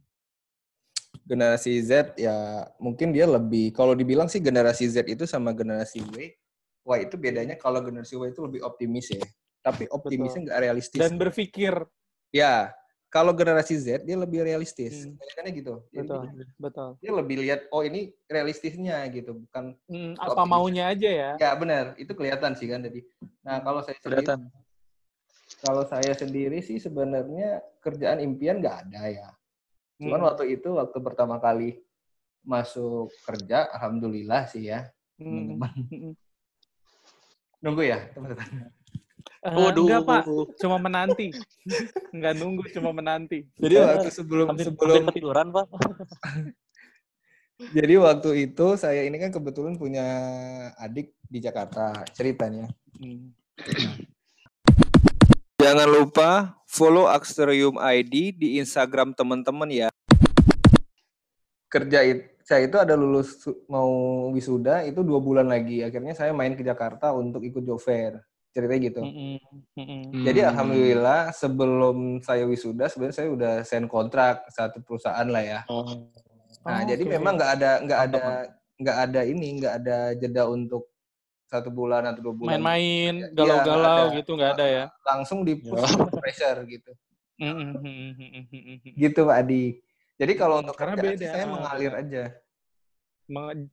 Generasi Z ya mungkin dia lebih kalau dibilang sih generasi Z itu sama generasi Y. Wah itu bedanya kalau generasi Y itu lebih optimis ya. Tapi optimisnya nggak realistis. Dan berpikir, ya kalau generasi Z dia lebih realistis. Hmm. Gitu. Jadi betul, betul. Dia lebih lihat oh ini realistisnya gitu, bukan Hmm, apa optimis. maunya aja ya? ya benar itu kelihatan sih kan tadi. Nah kalau saya sendiri, Kelihatan. kalau saya sendiri sih sebenarnya kerjaan impian nggak ada ya. Cuman Hmm. waktu itu waktu pertama kali masuk kerja, alhamdulillah sih ya Hmm. teman-teman. Hmm. Nunggu ya, teman-teman. Waduh. enggak, Pak. Cuma menanti. enggak nunggu, cuma menanti. Jadi Ya, waktu sebelum Hampir, sebelum hampir ketiduran, Pak. jadi waktu itu saya ini kan kebetulan punya adik di Jakarta ceritanya. Hmm. Jangan lupa follow Aksterium ID di Instagram teman-teman ya. Kerja itu saya itu ada lulus mau wisuda itu dua bulan lagi. Akhirnya saya main ke Jakarta untuk ikut job fair. Ceritanya gitu. Mm-mm. Mm-mm. Jadi Hmm. alhamdulillah sebelum saya wisuda sebenarnya saya udah sign kontrak satu perusahaan lah ya. Oh. Nah, Oh, jadi oke. memang nggak ada nggak ada nggak ada ini nggak ada jeda untuk satu bulan atau dua bulan. main-main, Iya, galau-galau ada. gitu nggak ada ya. Langsung di push Ya. pressure gitu. Gitu Pak Adi. Jadi kalau untuk Karena kerjaan beda. sih saya mengalir aja.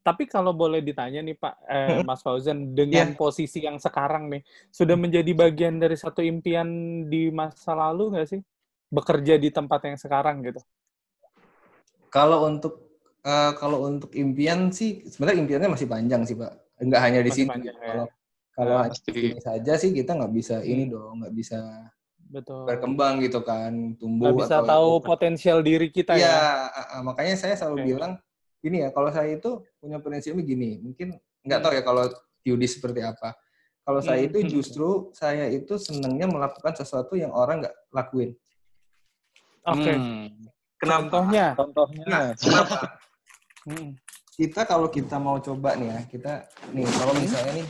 Tapi kalau boleh ditanya nih Pak, eh, Mas Fauzan, dengan Iya. posisi yang sekarang nih, sudah menjadi bagian dari satu impian di masa lalu nggak sih? Bekerja di tempat yang sekarang gitu. Kalau untuk eh, kalau untuk impian sih sebenarnya impiannya masih panjang sih Pak. Enggak hanya di sini. panjang, ya. Kalau kalau Ah, hanya di sini saja sih kita nggak bisa ini Hmm. dong, nggak bisa Betul. berkembang gitu kan, tumbuh Nggak bisa atau tahu potensial diri kita Iya, ya. ah, makanya saya selalu Oke. bilang gini ya, kalau saya itu punya prinsipnya gini, mungkin nggak Hmm. tahu ya kalau Yudi seperti apa. Kalau saya Hmm, itu hmm. justru saya itu senangnya melakukan sesuatu yang orang nggak lakuin. Oke. Hmm. Kenapa? Contohnya. Contohnya. Nah, kenapa? Kita kalau kita mau coba nih ya, kita nih kalau misalnya nih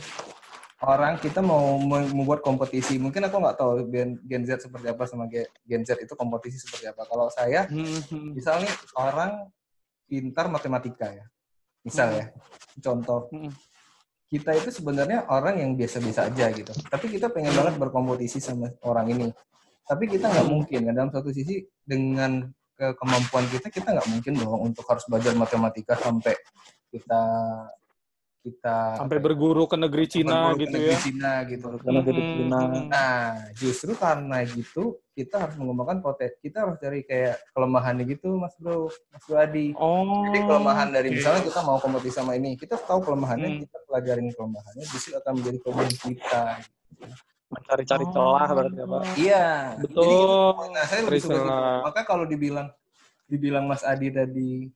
orang kita mau mem- membuat kompetisi, mungkin aku nggak tahu Gen, Gen Z seperti apa sama Ge- Gen Z itu kompetisi seperti apa. Kalau saya, Mm-mm. misal nih orang pintar matematika ya, misal ya, contoh. Kita itu sebenarnya orang yang biasa-biasa aja gitu, tapi kita pengen banget berkompetisi sama orang ini, tapi kita nggak mungkin kan? Dalam satu sisi dengan ke- kemampuan kita kita nggak mungkin dong untuk harus belajar matematika sampai kita kita Sampai berguru ke negeri Cina berguru ke gitu negeri ya. Cina gitu. Karena dari Mm-mm. Cina. Nah, justru karena gitu kita harus mengembangkan potensi, kita harus cari kayak kelemahannya gitu, Mas Bro, Mas Bro Adi. Oh. Jadi kelemahan dari misalnya kita mau kompetisi sama ini, kita tahu kelemahannya, Hmm. kita pelajarin kelemahannya, justru akan menjadi kelebihan kita. Mencari-cari Oh. celah berarti apa? Iya, Betul. Jadi. Nah, saya lebih suka. Maka kalau dibilang dibilang Mas Adi tadi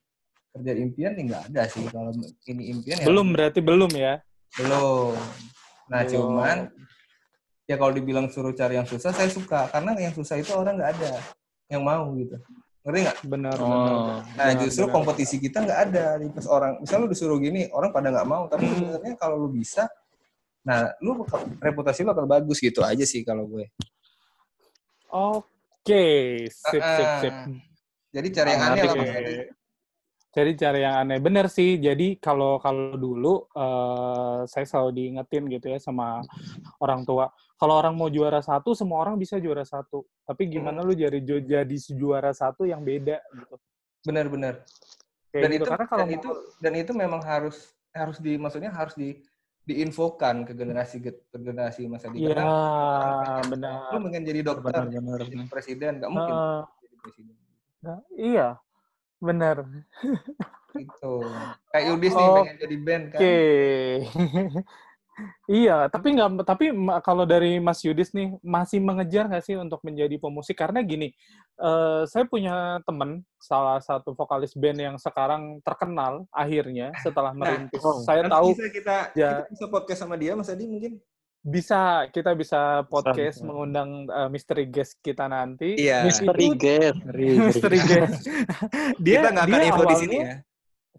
kerja impian, ya nggak ada sih. Kalau ini impian ya Belum berarti belum ya. belum. Nah, Belum. cuman ya kalau dibilang suruh cari yang susah, saya suka karena yang susah itu orang nggak ada yang mau gitu. Ngerti nggak? Benar, Oh. benar. Nah, Benar, justru benar. kompetisi kita nggak ada. Di pas orang, misalnya lu disuruh gini, orang pada nggak mau. Tapi Hmm. sebenarnya kalau lu bisa, nah, lu reputasi lu akan bagus gitu aja sih kalau gue. Oke, sip, sip, sip. Ah, Jadi cari yang aneh lah, Adi. Jadi cari yang aneh. Bener sih. Jadi kalau kalau dulu eh, saya selalu diingetin gitu ya sama orang tua. Kalau orang mau juara satu, semua orang bisa juara satu. Tapi gimana lu jadi jadi juara satu yang beda gitu. Benar-benar. Dan gitu. itu, Karena kalau dan itu, dan itu memang harus harus di, maksudnya harus di diinfokan ke generasi ke generasi masa di Iya, benar. lu pengen jadi dokter, Benar-benar. jadi presiden, nggak mungkin Eh, jadi presiden. nah, iya, benar. Gitu. Kayak Yudis nih Oh, pengen jadi band kan. Oke. Iya, tapi nggak tapi ma- kalau dari Mas Yudis nih masih mengejar nggak sih untuk menjadi pemusik? Karena gini, eh, saya punya temen salah satu vokalis band yang sekarang terkenal akhirnya setelah merintis. oh, saya Nanti tahu bisa kita, ya. kita bisa podcast sama dia Mas Adi mungkin. bisa kita bisa podcast bisa. mengundang eh, mystery guest kita nanti. Iya. Misteri guest. Mystery guest. dia kita nggak akan dia info di sini ya.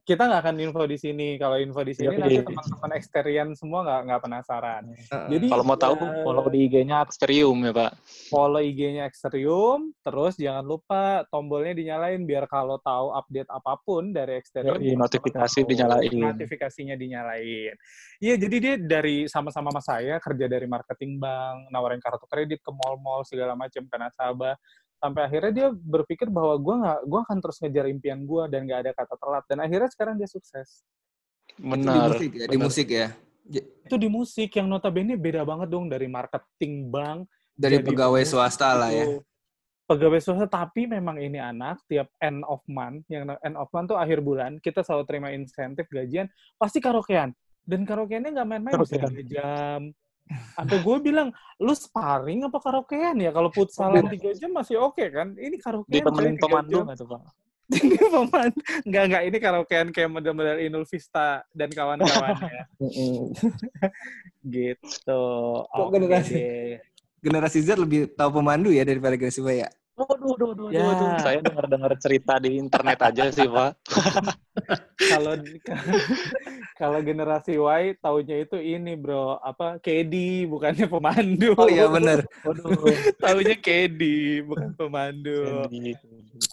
Kita nggak akan info di sini. Kalau info di sini Iya, nanti iya. teman-teman Exterian semua nggak nggak penasaran. Heeh. Jadi Kalau mau tahu, eh, follow di IG-nya Aksterium ya, Pak. follow IG-nya Exterium, terus jangan lupa tombolnya dinyalain biar kalau tahu update apa pun dari Exterium, Yoi, teman-teman notifikasi tahu. dinyalain. Notifikasinya dinyalain. Iya, jadi dia dari sama-sama sama saya kerja dari marketing bank, nawarin kartu kredit ke mall-mall segala macam ke nasabah. Sampai akhirnya dia berpikir bahwa gua nggak, gua akan terus ngejar impian gua dan nggak ada kata telat. Dan akhirnya sekarang dia sukses. Itu di Benar. musik ya, di benar. musik ya. J- Itu di musik yang notabene beda banget dong dari marketing bank Dari pegawai swasta lah ya. itu. Pegawai swasta, tapi memang ini anak tiap end of month, yang end of month tuh akhir bulan, kita selalu terima insentif gajian, pasti karaokean. Dan karaokeannya nggak main-main, bisa tiga jam, Sampai gue bilang, lu sparring apa karaokean ya? Kalau futsalan tiga jam masih oke kan? Ini karaokean Ditemenin coy, tiga pemandu nggak tuh, Pak? Ini pemandu. Enggak, enggak. Ini karaokean kayak model-model Inul Vista dan kawan-kawannya. Gitu. Kok Oke generasi-. Generasi Z lebih tahu pemandu ya daripada generasi Y ya. Waduh, waduh, waduh, Ya. waduh. Saya dengar-dengar cerita di internet aja sih, Pak. Kalau kalau generasi Y taunya itu ini bro, apa KD bukannya pemandu. Oh iya benar. Waduh. Taunya KD bukan pemandu. Jadi,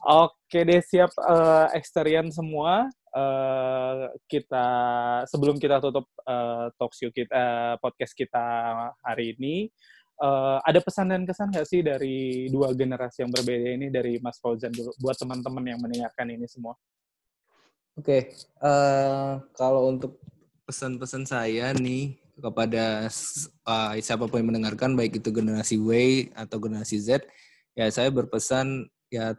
Oke deh siap eh Exterian semua. Eh kita sebelum kita tutup eh, talk show kita eh, podcast kita hari ini eh, ada pesan dan kesan nggak sih dari dua generasi yang berbeda ini dari Mas Fauzan dulu buat teman-teman yang mendengarkan ini semua. Oke, eh, kalau untuk pesan-pesan saya nih kepada uh, siapa pun yang mendengarkan, baik itu generasi Y atau generasi Z, ya saya berpesan ya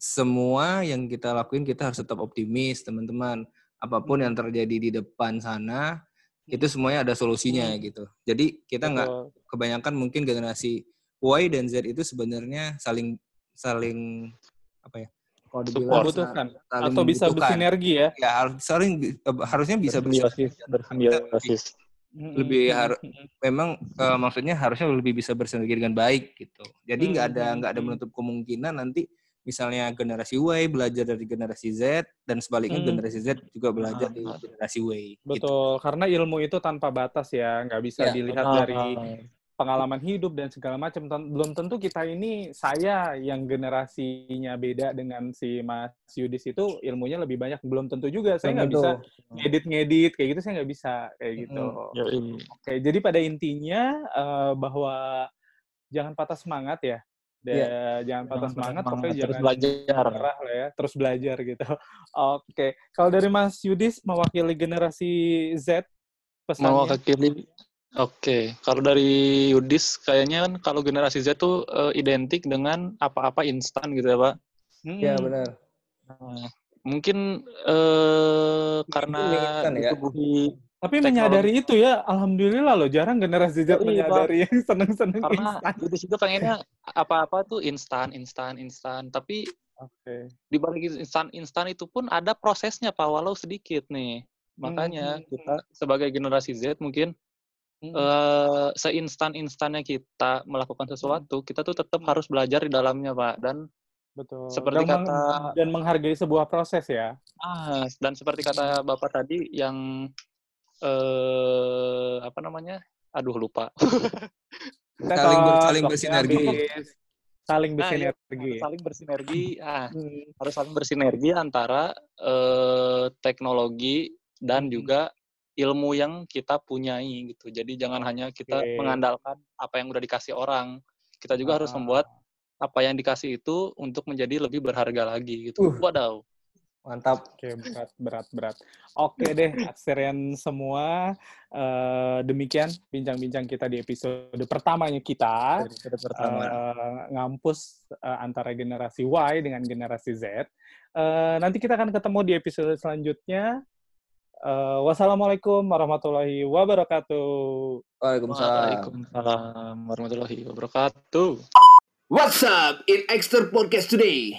semua yang kita lakuin kita harus tetap optimis, teman-teman. Apa pun yang terjadi di depan sana, itu semuanya ada solusinya gitu. Jadi kita nggak kebanyakan mungkin generasi Y dan Z itu sebenarnya saling saling apa ya? Kalau dibilang Support. Saling atau bisa bersinergi ya. ya harus saling eh, harusnya bisa bersinergi. bersimbiosis. Lebih haru- memang eh, maksudnya harusnya lebih bisa bersinergi dengan baik gitu jadi nggak ada Hmm, nggak ada hmm. menutup kemungkinan nanti misalnya generasi Y belajar dari generasi Z dan sebaliknya Hmm. generasi Z juga belajar dari Ah. generasi Y gitu. Betul, karena ilmu itu tanpa batas ya, nggak bisa Ya, dilihat Ah, dari pengalaman hidup dan segala macam. Belum tentu kita ini, saya yang generasinya beda dengan si Mas Yudis itu ilmunya lebih banyak. Belum tentu juga, saya nggak bisa ngedit-ngedit kayak gitu, saya nggak bisa kayak gitu. Mm-mm. Yoi. Oke, jadi pada intinya eh, bahwa jangan patah semangat ya. Da- Iya. Jangan patah Jangan semangat, patah pokoknya semangat, terus jangan belajar. menyerah lah ya, terus belajar gitu. Oke, kalau dari Mas Yudis mewakili generasi Z, pesannya? Mewakili. Oke, kalau dari Yudis kayaknya kan kalau generasi Z tuh eh, identik dengan apa-apa instan gitu ya, Pak. Hmm, ya benar Nah, mungkin eh, karena menginginkan ya. ditubuhi Tapi teknologi. menyadari itu ya, alhamdulillah loh, jarang generasi Z Yoi, menyadari yang seneng-seneng karena instan. Itu pengennya apa-apa tuh instan, instan, instan. Tapi Oke. di balik instan instan itu pun ada prosesnya Pak, walau sedikit nih. Makanya Hmm. kita sebagai generasi Z mungkin Hmm. eh seinstan-instannya kita melakukan sesuatu, kita tuh tetap Hmm. harus belajar di dalamnya, Pak. Dan Betul. seperti dan, meng- kata- dan menghargai sebuah proses ya. ah, dan seperti kata Bapak tadi yang eh apa namanya? Aduh lupa. Saling ber- saling bersinergi. habis. Saling Nah, iya, bersinergi. saling bersinergi. Ah, Hmm. harus saling bersinergi antara eh, teknologi dan Hmm. juga ilmu yang kita punyai gitu. Jadi jangan hanya kita mengandalkan apa yang udah dikasih orang. Kita juga harus Ah. membuat apa yang dikasih itu untuk menjadi lebih berharga lagi gitu. Uh. Wadaw. Mantap Oke, berat, berat, berat. Oke deh, Akserian semua. eh, demikian bincang-bincang kita di episode pertamanya kita. Episode pertama. eh, ngampus eh, antara generasi Y dengan generasi Z. Eh, nanti kita akan ketemu di episode selanjutnya. Eh, wassalamualaikum warahmatullahi wabarakatuh. Waalaikumsalam Waalaikumsalam warahmatullahi wabarakatuh. What's up in Extra Podcast today?